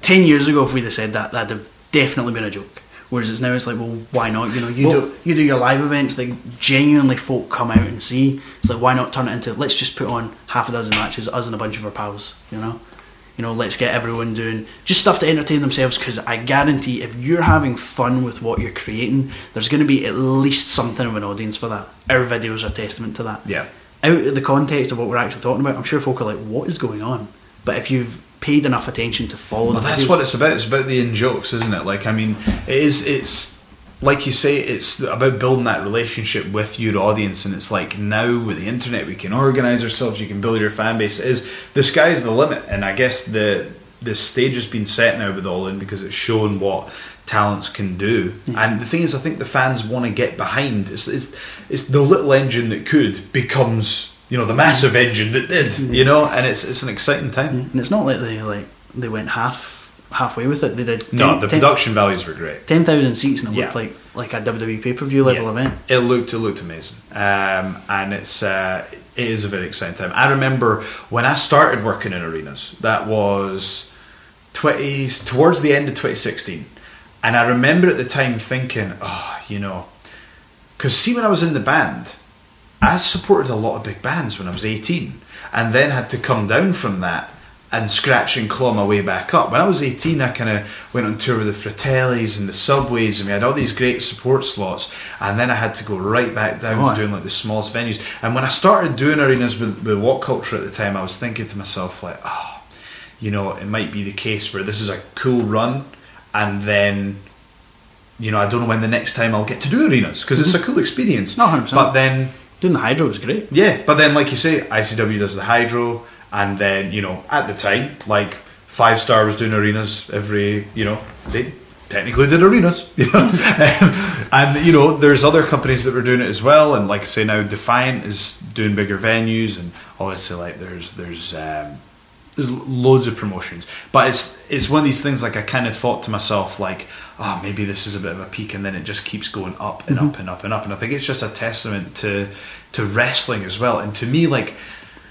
ten years ago, if we'd have said that, that'd have definitely been a joke. Whereas it's now, it's like, well, why not? You know, you Well- do you do your live events that genuinely folk come out and see. It's like, why not turn it into let's just put on half a dozen matches, us and a bunch of our pals. You know, you know, let's get everyone doing just stuff to entertain themselves. Because I guarantee, if you're having fun with what you're creating, there's going to be at least something of an audience for that. Our videos are testament to that yeah. Out of the context of what we're actually talking about, I'm sure folk are like, "What is going on?" But if you've paid enough attention to follow, Well, that's videos- what it's about. It's about the in jokes, isn't it? Like, I mean, it is. It's like you say. It's about building that relationship with your audience, and it's like now with the internet, we can organize ourselves. You can build your fan base. It is the sky's the limit, and I guess the the stage has been set now with All In because it's shown what talents can do. And the thing is, I think the fans want to get behind. It's, it's it's the little engine that could becomes you know the massive engine that did. You know, and it's it's an exciting time. and it's not like they like they went half halfway with it. They did No, the 10 production values were great. 10,000 seats and it Yeah. looked like like a WWE pay per view level Yeah. event. It looked it looked amazing, um, and it's uh, it is a very exciting time. I remember when I started working in arenas. That was twenty towards the end of twenty sixteen, and I remember at the time thinking, oh, you know, because see when I was in the band, I supported a lot of big bands when I was eighteen, and then had to come down from that. And scratch and claw my way back up. When I was 18, I kind of went on tour with the Fratellis and the Subways, and we had all these great support slots. And then I had to go right back down Oh, to doing like the smallest venues. And when I started doing arenas with, with What Culture at the time, I was thinking to myself, like, oh, you know, it might be the case where this is a cool run, and then, you know, I don't know when the next time I'll get to do arenas because it's a cool experience. No, 100%. But then Doing the Hydro was great. yeah, but then, like you say, ICW does the hydro, and then you know, at the time, like Five Star was doing arenas every, you know, they technically did arenas, you know, and you know, there's other companies that were doing it as well, and like I say now, Defiant is doing bigger venues, and obviously, like there's there's um, there's loads of promotions, but it's it's one of these things. Like I kind of thought to myself, like, oh, maybe this is a bit of a peak, and then it just keeps going up and mm-hmm. up and up and up. And I think it's just a testament to to wrestling as well. And to me, like,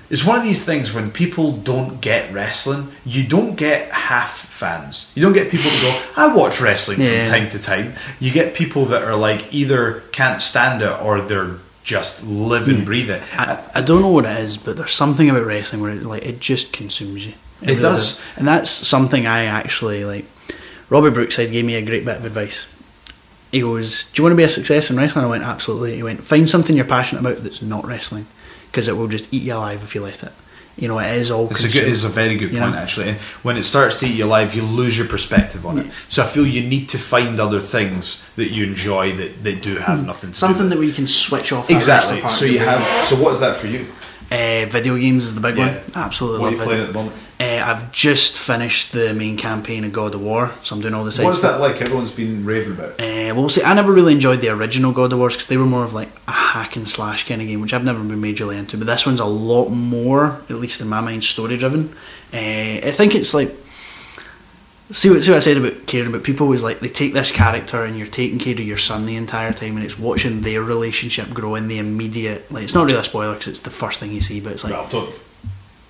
it's one of these things when people don't get wrestling, you don't get half fans. You don't get people to go, I watch wrestling Yeah. from time to time. You get people that are like either can't stand it or they're just live and mm. breathe it. I, I don't know what it is, but there's something about wrestling where it, like it just consumes you. It does. and that's something I actually like. Robbie Brookside gave me a great bit of advice. He goes, "Do you want to be a success in wrestling?" I went, "Absolutely." He went, "Find something you're passionate about that's not wrestling, because it will just eat you alive if you let it." You know, it is all. It's a good. It's a very good point know? actually. And when it starts to eat your life, you lose your perspective on it. So I feel you need to find other things that you enjoy that, that do have nothing to Hmm. Something do that we can switch off. exactly. So you have. So what is that for you? Uh, video games is the big Yeah. one. Absolutely What are you playing at the moment? Uh, I've just finished the main campaign of God of War, so I'm doing all the side What's that like? Everyone's been raving about. Uh, well, see, I never really enjoyed the original God of Wars because they were more of like a hack and slash kind of game, which I've never been majorly into. But this one's a lot more, at least in my mind, story driven. Uh, I think it's like see what see what I said about caring about people is like they take this character and you're taking care of your son the entire time, and it's watching their relationship grow in the immediate. Like it's not really a spoiler because it's the first thing you see, but it's like well,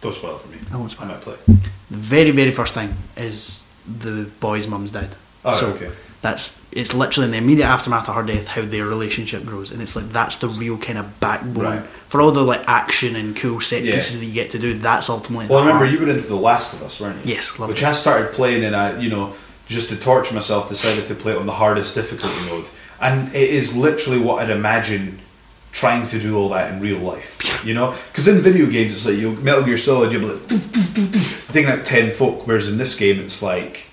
don't spoil it for me. I won't spoil I might play. the very very first thing is the boy's mum's dead. Oh, so okay. that's it's literally in the immediate aftermath of her death how their relationship grows, and it's like that's the real kind of backbone Right. for all the like action and cool set Yeah. pieces that you get to do. That's ultimately. Well, I remember heart. you were into The Last of Us, weren't you? Yes, Which it. I started playing in I you know, just to torture myself, decided to play it on the hardest difficulty mode. And it is literally what I'd imagine trying to do all that in real life. You know? Because in video games, it's like you Metal Gear Solid, you'll be like, doof, doof, doof, doof, digging out 10 folk. Whereas in this game, it's like,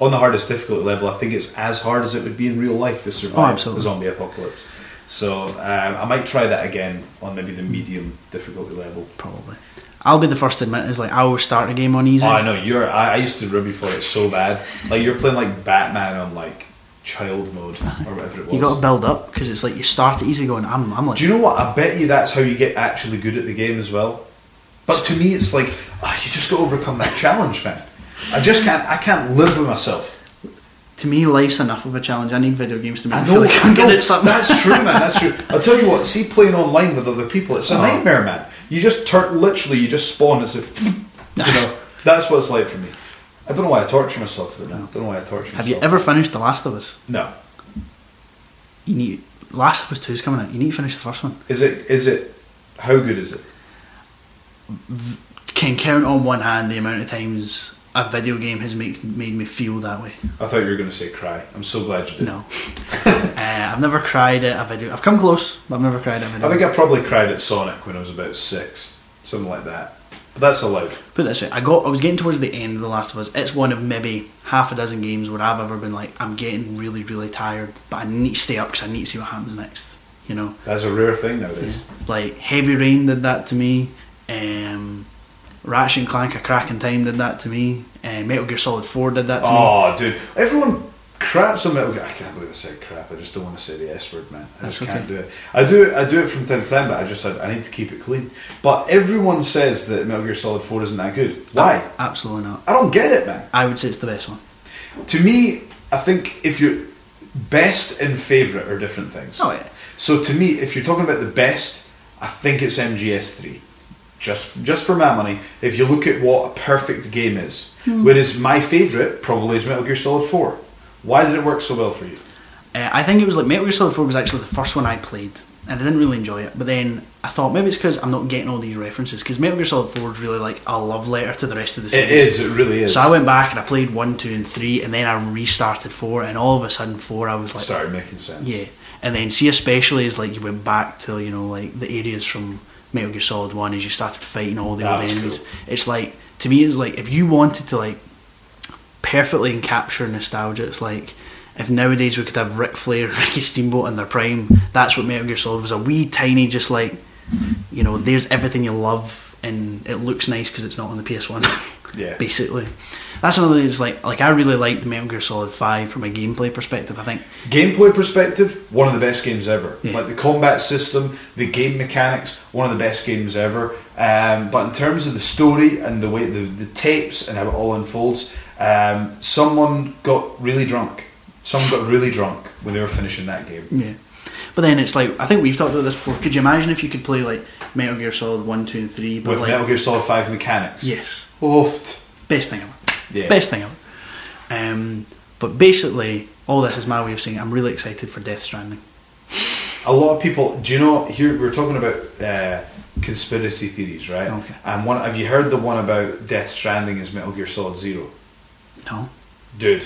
on the hardest difficulty level, I think it's as hard as it would be in real life to survive Oh, the zombie apocalypse. So um, I might try that again on maybe the medium difficulty level. probably. I'll be the first to admit is like I always start a game on easy. Oh, I know you're. I, I used to rib you for it so bad. Like you're playing like Batman on like child mode or whatever it was. you got to build up because it's like you start it easy going. I'm, I'm like Do you know what? I bet you that's how you get actually good at the game as well. But to me, it's like ah, you just got to overcome that challenge, man. I just can't. I can't live with myself. to me life's enough of a challenge. I need video games to make I me know. feel like I'm good at something. That's true, man. That's true. I'll tell you what. See, playing online with other people, it's a Oh. nightmare, man. You just turn. Literally, you just spawn. It's a. You know. That's what it's like for me. I don't know why I torture myself. With it. I don't know why I torture myself. Have you ever finished The Last of Us? No. You need Last of Us Two is coming out. You need to finish the first one. Is it? Is it? How good is it? Can count on one hand the amount of times a video game has made made me feel that way. I thought you were going to say cry. I'm so glad you did. No, uh, I've never cried at a video. I've come close, but I've never cried at a video. I think I probably cried at Sonic when I was about six, something like that. That's allowed. Put it this way, I got. I was getting towards the end of The Last of Us. It's one of maybe half a dozen games where I've ever been like, I'm getting really, really tired, but I need to stay up because I need to see what happens next. You know, That's a rare thing nowadays. like Heavy Rain did that to me. Um, Ratchet and Clank: A Crack in Time did that to me. Uh, Metal Gear Solid Four did that to me. Oh, dude, everyone craps on Metal Gear. I can't believe I said crap. I just don't want to say the S word, man. I That's just can't okay. do it. I do it. I do it from time to time, but I just I, I need to keep it clean. But everyone says that Metal Gear Solid Four isn't that good. Oh, Why? Absolutely not. I don't get it, man. I would say it's the best one. To me, I think if you're best and favorite are different things. Oh yeah. So to me, if you're talking about the best, I think it's MGS3. Just just for my money, if you look at what a perfect game is, hmm. whereas my favourite probably is Metal Gear Solid 4. Why did it work so well for you? Uh, I think it was like Metal Gear Solid 4 was actually the first one I played, and I didn't really enjoy it. But then I thought maybe it's because I'm not getting all these references. Because Metal Gear Solid 4 is really like a love letter to the rest of the series. It is, it really is. So I went back and I played 1, 2, and 3, and then I restarted 4, and all of a sudden 4 I was like, started making sense. yeah. And then see, especially as like you went back to you know like the areas from Metal Gear Solid One, as you started fighting all the That old enemies. cool. It's like to me, it's like if you wanted to like perfectly capture nostalgia, it's like if nowadays we could have Ric Flair, Ricky Steamboat in their prime. That's what Metal Gear Solid was. A wee tiny, just like you know, there's everything you love, and it looks nice because it's not on the PS One. Yeah. basically. That's another thing. It's like like I really liked Metal Gear Solid Five from a gameplay perspective. I think Gameplay perspective, one of the best games ever. Yeah. Like the combat system, the game mechanics, one of the best games ever. Um, but in terms of the story and the way the, the tapes and how it all unfolds, um, someone got really drunk. Someone got really drunk when they were finishing that game. Yeah. But then it's like I think we've talked about this before. Could you imagine if you could play like Metal Gear Solid one, two, and three, but With like Metal Gear Solid 5 mechanics. yes, Oofed. best thing ever, Yeah. best thing ever. Um, but basically, all this is my way of saying I'm really excited for Death Stranding. A lot of people, do you know, here we're talking about uh, conspiracy theories, right? Okay. And one, have you heard the one about Death Stranding is Metal Gear Solid Zero? No. dude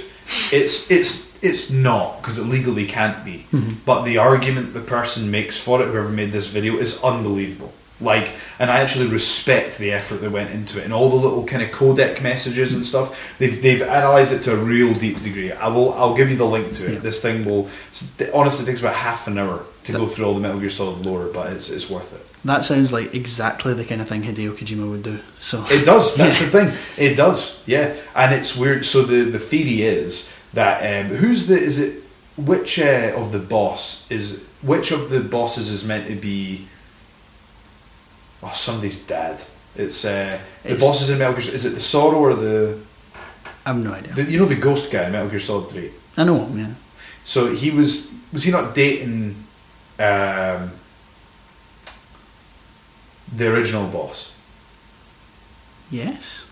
it's it's it's not because it legally can't be. Mm-hmm. But the argument the person makes for it whoever made this video is unbelievable. Like and i actually respect the effort that went into it and all the little kind of codec messages and stuff. They've they've analyzed it to a real deep degree. I will i'll give you the link to it. Yeah. this thing will honestly it takes about half an hour to go through all the metal gear solid lore but it's it's worth it That sounds like exactly the kind of thing Hideo Kojima would do. So It does. That's Yeah. the thing. It does. Yeah, and it's weird. So the the theory is that um, who's the is it which uh, of the boss is which of the bosses is meant to be? Oh, somebody's dad. It's uh, the It's- bosses in Metal Gear. Is it the Sorrow or the, I have no idea. the you know the ghost guy in Metal Gear Solid Three? I know him, yeah. So he was was he not dating um, the original boss? Yes.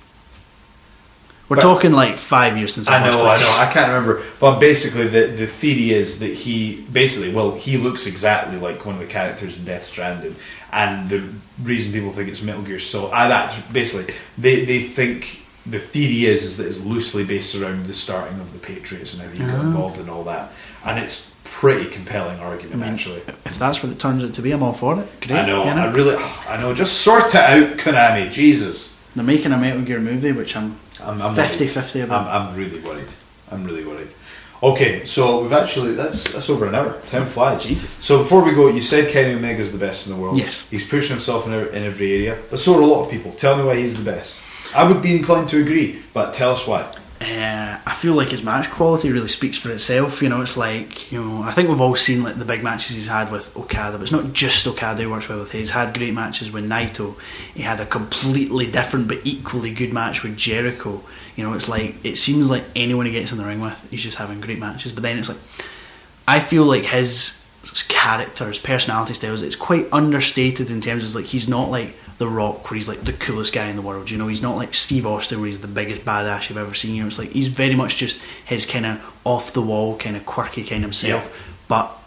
We're But- talking like five years since I, I know, I know. I can't remember. But basically, the the theory is that he basically, well, he looks exactly like one of the characters in Death Stranding, and the reason people think it's Metal Gear Solid, ah, that's basically they they think the theory is is that it's loosely based around the starting of the Patriots and how he got Ah. involved in all that, and it's pretty compelling argument I mean, actually. If that's what it turns out to be, I'm all for it. Great. I know, you I really, I know. Just sort it out, Konami. Jesus. They're making a Metal Gear movie, which I'm, I'm, I'm 50-50 about. I'm, I'm really worried. I'm really worried. Okay, so we've actually that's that's over an hour. Time flies. Jesus. So before we go, you said Kenny Omega's the best in the world. Yes. He's pushing himself in, every- in every area, but so are a lot of people. Tell me why he's the best. I would be inclined to agree, but tell us why. Uh, I feel like his match quality really speaks for itself. You know, it's like you know, I think we've all seen like the big matches he's had with Okada, but it's not just Okada who works well with. He's had great matches with Naito. He had a completely different but equally good match with Jericho. You know, it's like it seems like anyone he gets in the ring with, he's just having great matches. But then it's like I feel like his character, his personality styles, it's quite understated in terms of like he's not like The Rock where he's like the coolest guy in the world. You know, he's not like Steve Austin where he's the biggest badass you've ever seen. You know, it's like he's very much just his kind of off the wall, kind of quirky kind of himself, Yeah. but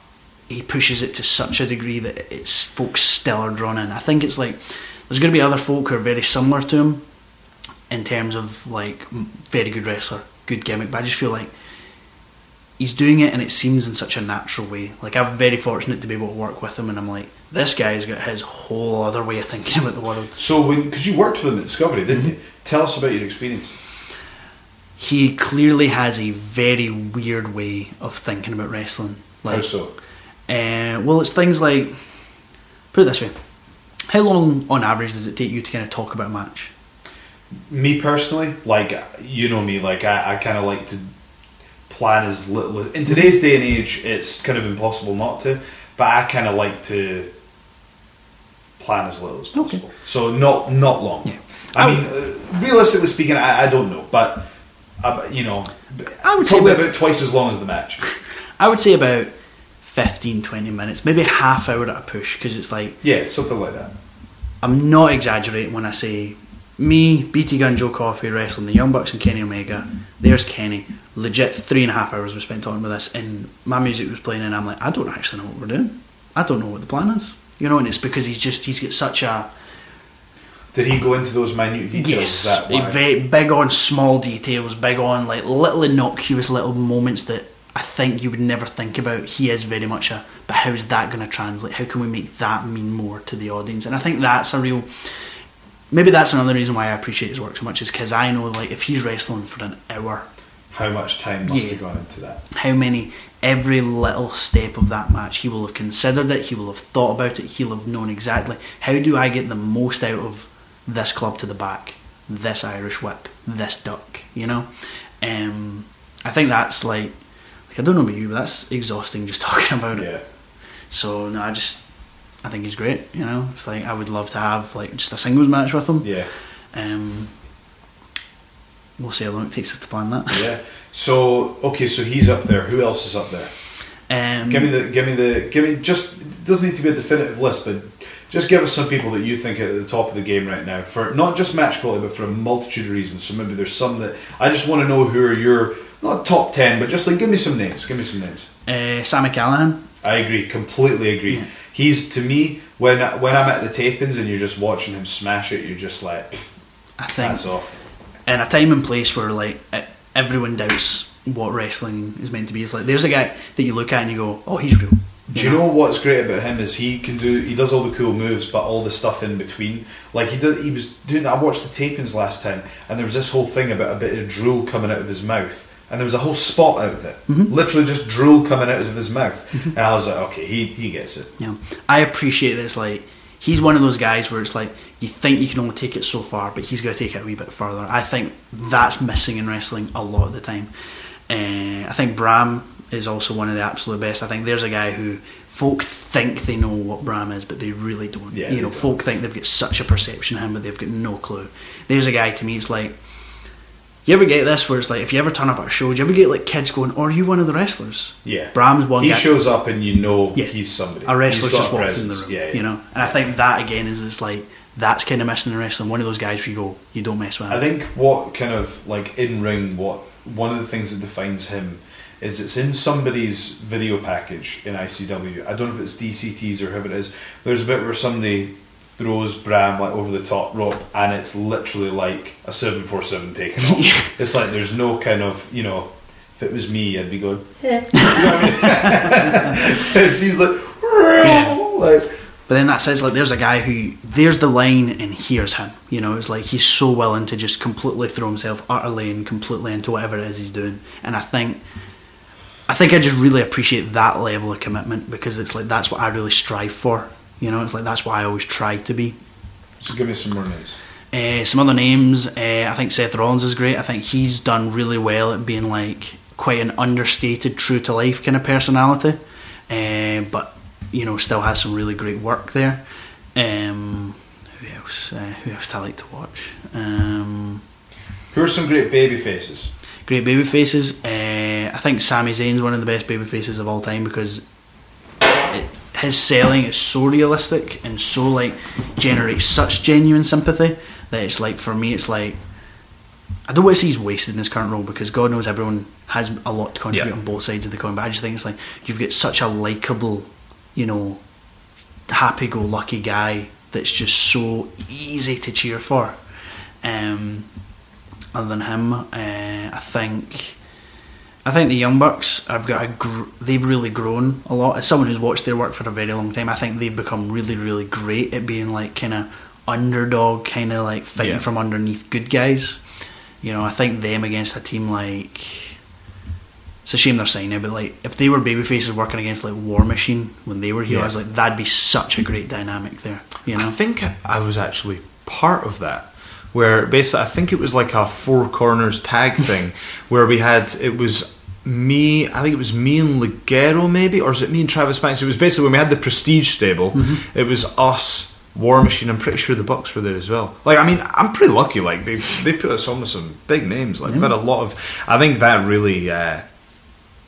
he pushes it to such a degree that it's folks still are drawn in. I think it's like there's going to be other folk who are very similar to him in terms of like very good wrestler, good gimmick, but I just feel like he's doing it and it seems in such a natural way. Like I'm very fortunate to be able to work with him, and I'm like, this guy's got his whole other way of thinking about the world. So, because you worked with him at Discovery, didn't Mm-hmm. you? Tell us about your experience. He clearly has a very weird way of thinking about wrestling. Like, How so? Uh, well, it's things like put it this way: how long, on average, does it take you to kind of talk about a match? Me personally, like you know me, like I, I kind of like to plan as little. In today's day and age, it's kind of impossible not to, but I kind of like to plan as little as Okay. possible. So not not long. Yeah. I I mean, uh, realistically speaking, I, I don't know, but uh, you know, I would say probably about- about twice as long as the match. I would say about 15, 20 minutes, maybe half hour at a push, because it's like Yeah, something like that. I'm not exaggerating when I say me, BT Gunn, Joe Coffey wrestling the Young Bucks and Kenny Omega. There's Kenny. Legit three and a half hours we spent talking about this, and my music was playing, and I'm like, I don't actually know what we're doing. I don't know what the plan is, you know. And it's because he's just he's got such a Did he go into those minute details? yes, very big on small details, big on like little innocuous little moments that I think you would never think about. He is very much a, but how is that going to translate? How can we make that mean more to the audience? And I think that's a real. Maybe that's another reason why I appreciate his work so much is because I know like if he's wrestling for an hour, How much time must Yeah. have gone into that? how many every little step of that match he will have considered it he will have thought about it he'll have known exactly how do i get the most out of this club to the back this irish whip this duck you know um, i think that's like like i don't know about you but that's exhausting just talking about it Yeah. so no i just i think he's great you know it's like i would love to have like just a singles match with him Yeah. um, we'll see how long it takes us to plan that Yeah. So okay, so he's up there. Who else is up there? um, Give me the, give me the, give me just. Doesn't need to be a definitive list, but just give us some people that you think are at the top of the game right now for not just match quality, but for a multitude of reasons. So maybe there's some that I just want to know who are your not top ten, but just like give me some names. Give me some names. uh, Sami Callihan I agree. Completely agree. Yeah. He's to me when when I'm at the tapings and you're just watching him smash it, you're just like, I think that's off. in a time and place where like e- everyone doubts what wrestling is meant to be. It's like there's a guy that you look at and you go, oh, he's real. Do you know what's great about him is he can do he does all the cool moves, but all the stuff in between. Like he did, he was doing. I watched the tapings last time, and there was this whole thing about a bit of drool coming out of his mouth, and there was a whole spot out of it, mm-hmm. literally just drool coming out of his mouth, mm-hmm. and I was like, okay, he he gets it. Know, I appreciate this. like he's one of those guys where it's like you think you can only take it so far, but he's going to take it a wee bit further. I think that's missing in wrestling a lot of the time. Uh, I think Bram is also one of the absolute best. I think there's a guy who folk think they know what Bram is, but they really don't. Yeah, you know, don't. folk think they've got such a perception of him, but they've got no clue. There's a guy to me. It's like. You ever get this where it's like if you ever turn up at a show, do you ever get like kids going, "Oh, "Are you one of the wrestlers?" Yeah, Bram's one He guy. shows up, and you know Yeah. he's somebody. a wrestler just walked in the room, Yeah, yeah. you know. And I think that again is it's like that's kind of missing in wrestling. One of those guys where you go, you don't mess with him. I think what kind of like in ring, what one of the things that defines him is it's in somebody's video package in ICW. I don't know if it's DCTs or whoever it is. There's a bit where somebody throws Bram like over the top rope, and it's literally like a seven four seven taken off. It's like there's no kind of you know. If it was me, I'd be going. Eh. You know what I mean? It's- he's like, like But then that says like there's a guy who there's the line and here's him. You know, it's like he's so willing to just completely throw himself utterly and completely into whatever it is he's doing. And I think I think I just really appreciate that level of commitment because it's like that's what I really strive for. You know, it's like that's why I always try to be. So give me some more names. Uh, some other names, uh, I think Seth Rollins is great. I think he's done really well at being like quite an understated, true to life kind of personality, uh, but you know still has some really great work there. Um, who else? Uh, who else do I like to watch? Um, Who are some great baby faces? great baby faces. Uh, I think Sami Zayn's one of the best baby faces of all time because his selling is so realistic and so like generates such genuine sympathy that it's like for me it's like I don't want to say he's wasted in his current role because God knows everyone has a lot to contribute Yeah. on both sides of the coin. But I just think it's like you've got such a likable, you know, happy-go-lucky guy that's just so easy to cheer for. Um, other than him, uh, I think I think the Young Bucks have got a gr- they've really grown a lot. As someone who's watched their work for a very long time, I think they've become really really great at being like kind of underdog, kind of like fighting Yeah. from underneath good guys. You know, I think them against a team like it's a shame they're signing, but like if they were baby faces working against like War Machine when they were here, I was like that'd be such a great dynamic there. You know, I think I was actually part of that. Where basically, I think it was like a four corners tag thing, where we had it was me. I think it was me and Ligero, maybe, or is it me and Travis Banks? It was basically when we had the Prestige stable. It was us, War Machine. I'm pretty sure the Bucks were there as well. Like, I mean, I'm pretty lucky. Like they they put us on with some big names. Like we've had a lot of. I think that really. Uh,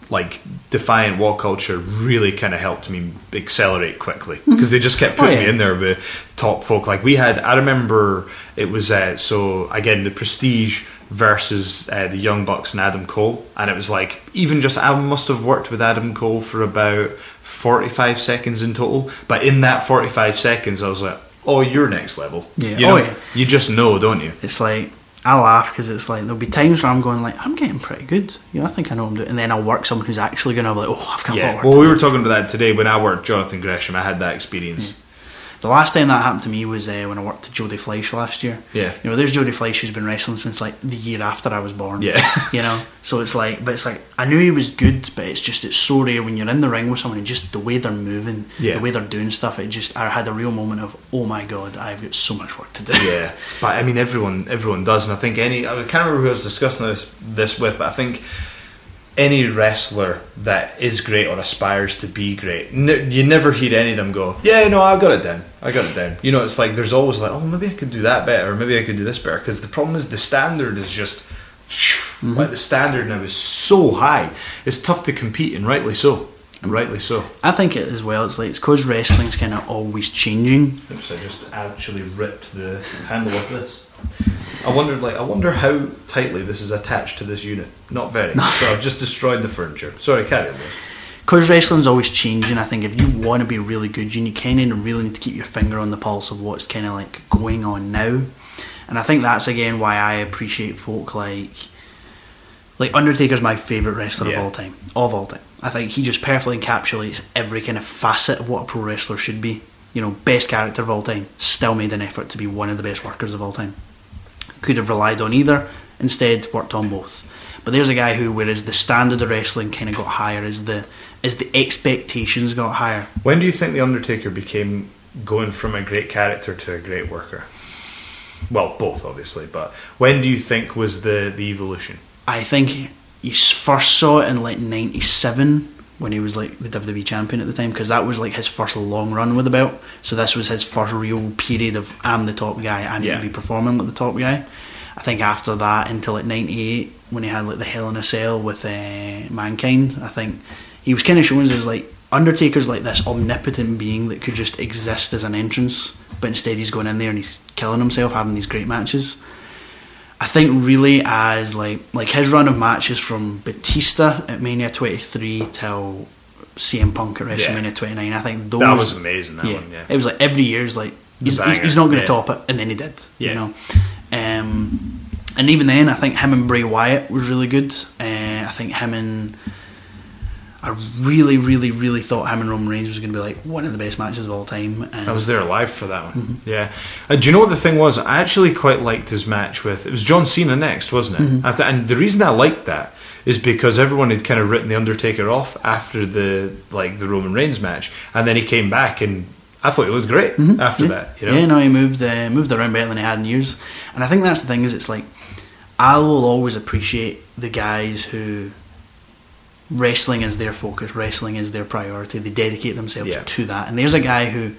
like Defiant WhatCulture really kind of helped me accelerate quickly because they just kept Oh, putting yeah. me in there with top folk. Like we had, I remember it was uh, so again the Prestige versus uh, the Young Bucks and Adam Cole, and it was like even just I must have worked with Adam Cole for about forty five seconds in total, but in that forty five seconds I was like, oh, you're next level. Yeah. you Oh, know, yeah. you just know, don't you? it's like I laugh because it's like there'll be times where I'm going like I'm getting pretty good. You know, I think I know what I'm doing, and then I'll work someone who's actually going to be like, oh, I've got a lot Yeah. Well, we were talking about that today when I worked Jonathan Gresham. I had that experience. The last time that happened to me was uh, when I worked at Jody Fleisch last year. Yeah. You know, there's Jody Fleisch who's been wrestling since like the year after I was born. Yeah. You know, so it's like, but it's like I knew he was good, but it's just it's so rare when you're in the ring with someone and just the way they're moving, Yeah. the way they're doing stuff. It just I had a real moment of oh my god, I've got so much work to do. Yeah, but I mean, everyone everyone does, and I think any I was can't remember who I was discussing this this with, but I think any wrestler that is great or aspires to be great, n- you never hear any of them go, "Yeah, no, I got it down. I got it down." You know, it's like there's always like, "Oh, maybe I could do that better, or maybe I could do this better," because the problem is the standard is just. Mm-hmm. Like the standard now is so high, it's tough to compete, and rightly so. And rightly so. I think it as well. It's like it's because wrestling's kind of always changing. Oops, I just actually ripped the handle of this. I wondered, like, I wonder how tightly this is attached to this unit. Not very. So I've just destroyed the furniture. Sorry, carry on. Because wrestling's always changing. I think if you want to be really good, you kind of really need to keep your finger on the pulse of what's kind of like going on now. And I think that's again why I appreciate folk like like Undertaker's my favorite wrestler Yeah. of all time, of all time. I think he just perfectly encapsulates every kind of facet of what a pro wrestler should be. You know, best character of all time, still made an effort to be one of the best workers of all time. Could have relied on either, instead worked on both. But there's a guy who, whereas the standard of wrestling kind of got higher, as the as the expectations got higher. When do you think the Undertaker became going from a great character to a great worker? Well, both obviously, but when do you think was the the evolution? I think you first saw it in like '97 when he was like the WWE champion at the time, because that was like his first long run with the belt. So this was his first real period of I'm the top guy. I need Yeah. to be performing like the top guy. I think after that, until like '98 when he had like the Hell in a Cell with uh, Mankind, I think he was kind of shown as like Undertaker's like this omnipotent being that could just exist as an entrance, but instead he's going in there and he's killing himself, having these great matches. I think really as like like his run of matches from Batista at Mania 23 till CM Punk at WrestleMania Yeah. 29. I think those That was amazing, that one, yeah. it was like every year's like he's, banger, he's, he's not going to yeah. top it, and then he did. Yeah. You know, um, and even then, I think him and Bray Wyatt was really good. Uh, I think him and I really, really, really thought him and Roman Reigns was going to be like one of the best matches of all time. And I was there live for that one. Mm-hmm. Yeah. Uh, do you know what the thing was? I actually quite liked his match with it was John Cena next, wasn't it? Mm-hmm. After, and the reason I liked that is because everyone had kind of written the Undertaker off after the like the Roman Reigns match, and then he came back and I thought he looked great after Mm-hmm. Yeah. that. You know? Yeah, no, he moved uh, moved around better than he had in years, and I think that's the thing is it's like I will always appreciate the guys who wrestling is their focus, wrestling is their priority. They dedicate themselves Yeah. to that, and there's a guy who.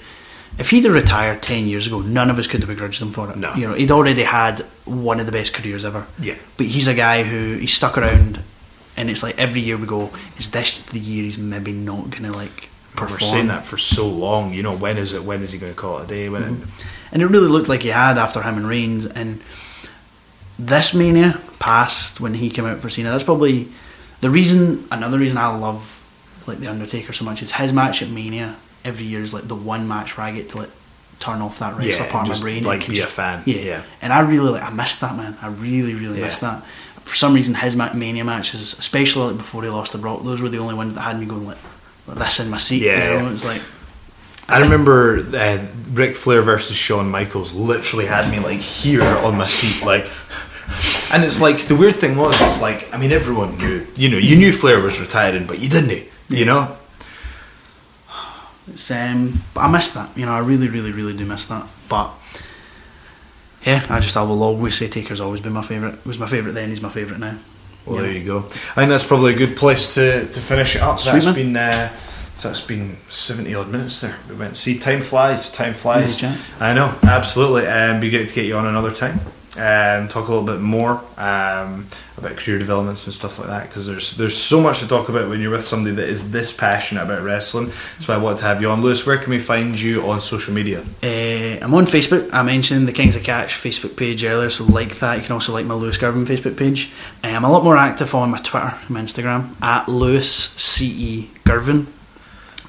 If he'd have retired ten years ago, none of us could have begrudged him for it. No. You know, he'd already had one of the best careers ever. Yeah. But he's a guy who he stuck around, and it's like every year we go, is this the year he's maybe not gonna like We're saying that for so long. You know, when is it? When is he going to call it a day? When? Mm-hmm. And it really looked like he had after him and Reigns. And this Mania passed when he came out for Cena. That's probably the reason. Another reason I love like the Undertaker so much is his match at Mania every year is like the one match where I get to like turn off that wrestler Yeah, part of my brain. like, be a fan. Yeah. Yeah. And I really like. I missed that man. I really, really Yeah. missed that. For some reason, his ma- Mania matches, especially like before he lost the Brock, those were the only ones that had me going like, like this in my seat. Yeah. You know? It's like. I remember uh, Ric Flair versus Shawn Michaels literally had me like here on my seat, like. And it's like the weird thing was, it's like I mean everyone knew, you know, you knew Flair was retiring, but you didn't, you know. It's, um, but I miss that. You know, I really, really, really do miss that. But yeah, I just I will always say Taker's always been my favourite. Was my favourite then. He's my favourite now. Well, Yeah. there you go. I think that's probably a good place to, to finish it up. Sweet, that's man. been uh, so that's been seventy odd minutes there. We went. See, time flies. Time flies. Easy. I know, absolutely. Um, be great to get you on another time. Um, talk a little bit more um, about career developments and stuff like that because there's there's so much to talk about when you're with somebody that is this passionate about wrestling. That's why I wanted to have you on, Lewis. Where can we find you on social media? Uh, I'm on Facebook. I mentioned the Kings of Catch Facebook page earlier, so like that. You can also like my Lewis Girvan Facebook page. Uh, I'm a lot more active on my Twitter and my Instagram at Lewis Ce Girvan.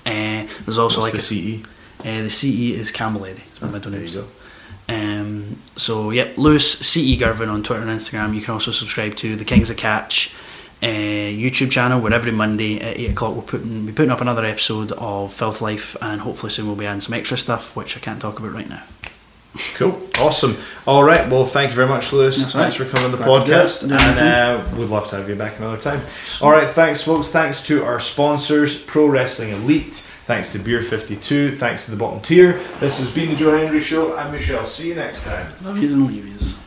Uh, there's also What's like the a CE. Uh, the CE is Campbell Eddy. It's my middle There name. Um, so yep, Lewis CE Girvan on Twitter and Instagram. You can also subscribe to the Kings of Catch uh, YouTube channel where every Monday at eight o'clock we're putting we putting up another episode of Filth Life and hopefully soon we'll be adding some extra stuff which I can't talk about right now. Cool, awesome. All right, well, thank you very much, Lewis. That's thanks right. for coming on the Glad to podcast, Do and uh, we'd love to have you back another time. All right, thanks, folks. Thanks to our sponsors, Pro Wrestling Elite. Thanks to Beer Fifty Two. Thanks to the bottom tier. This has been the Joe Hendry Show. I'm Michelle. See you next time. Love yous and leave yous.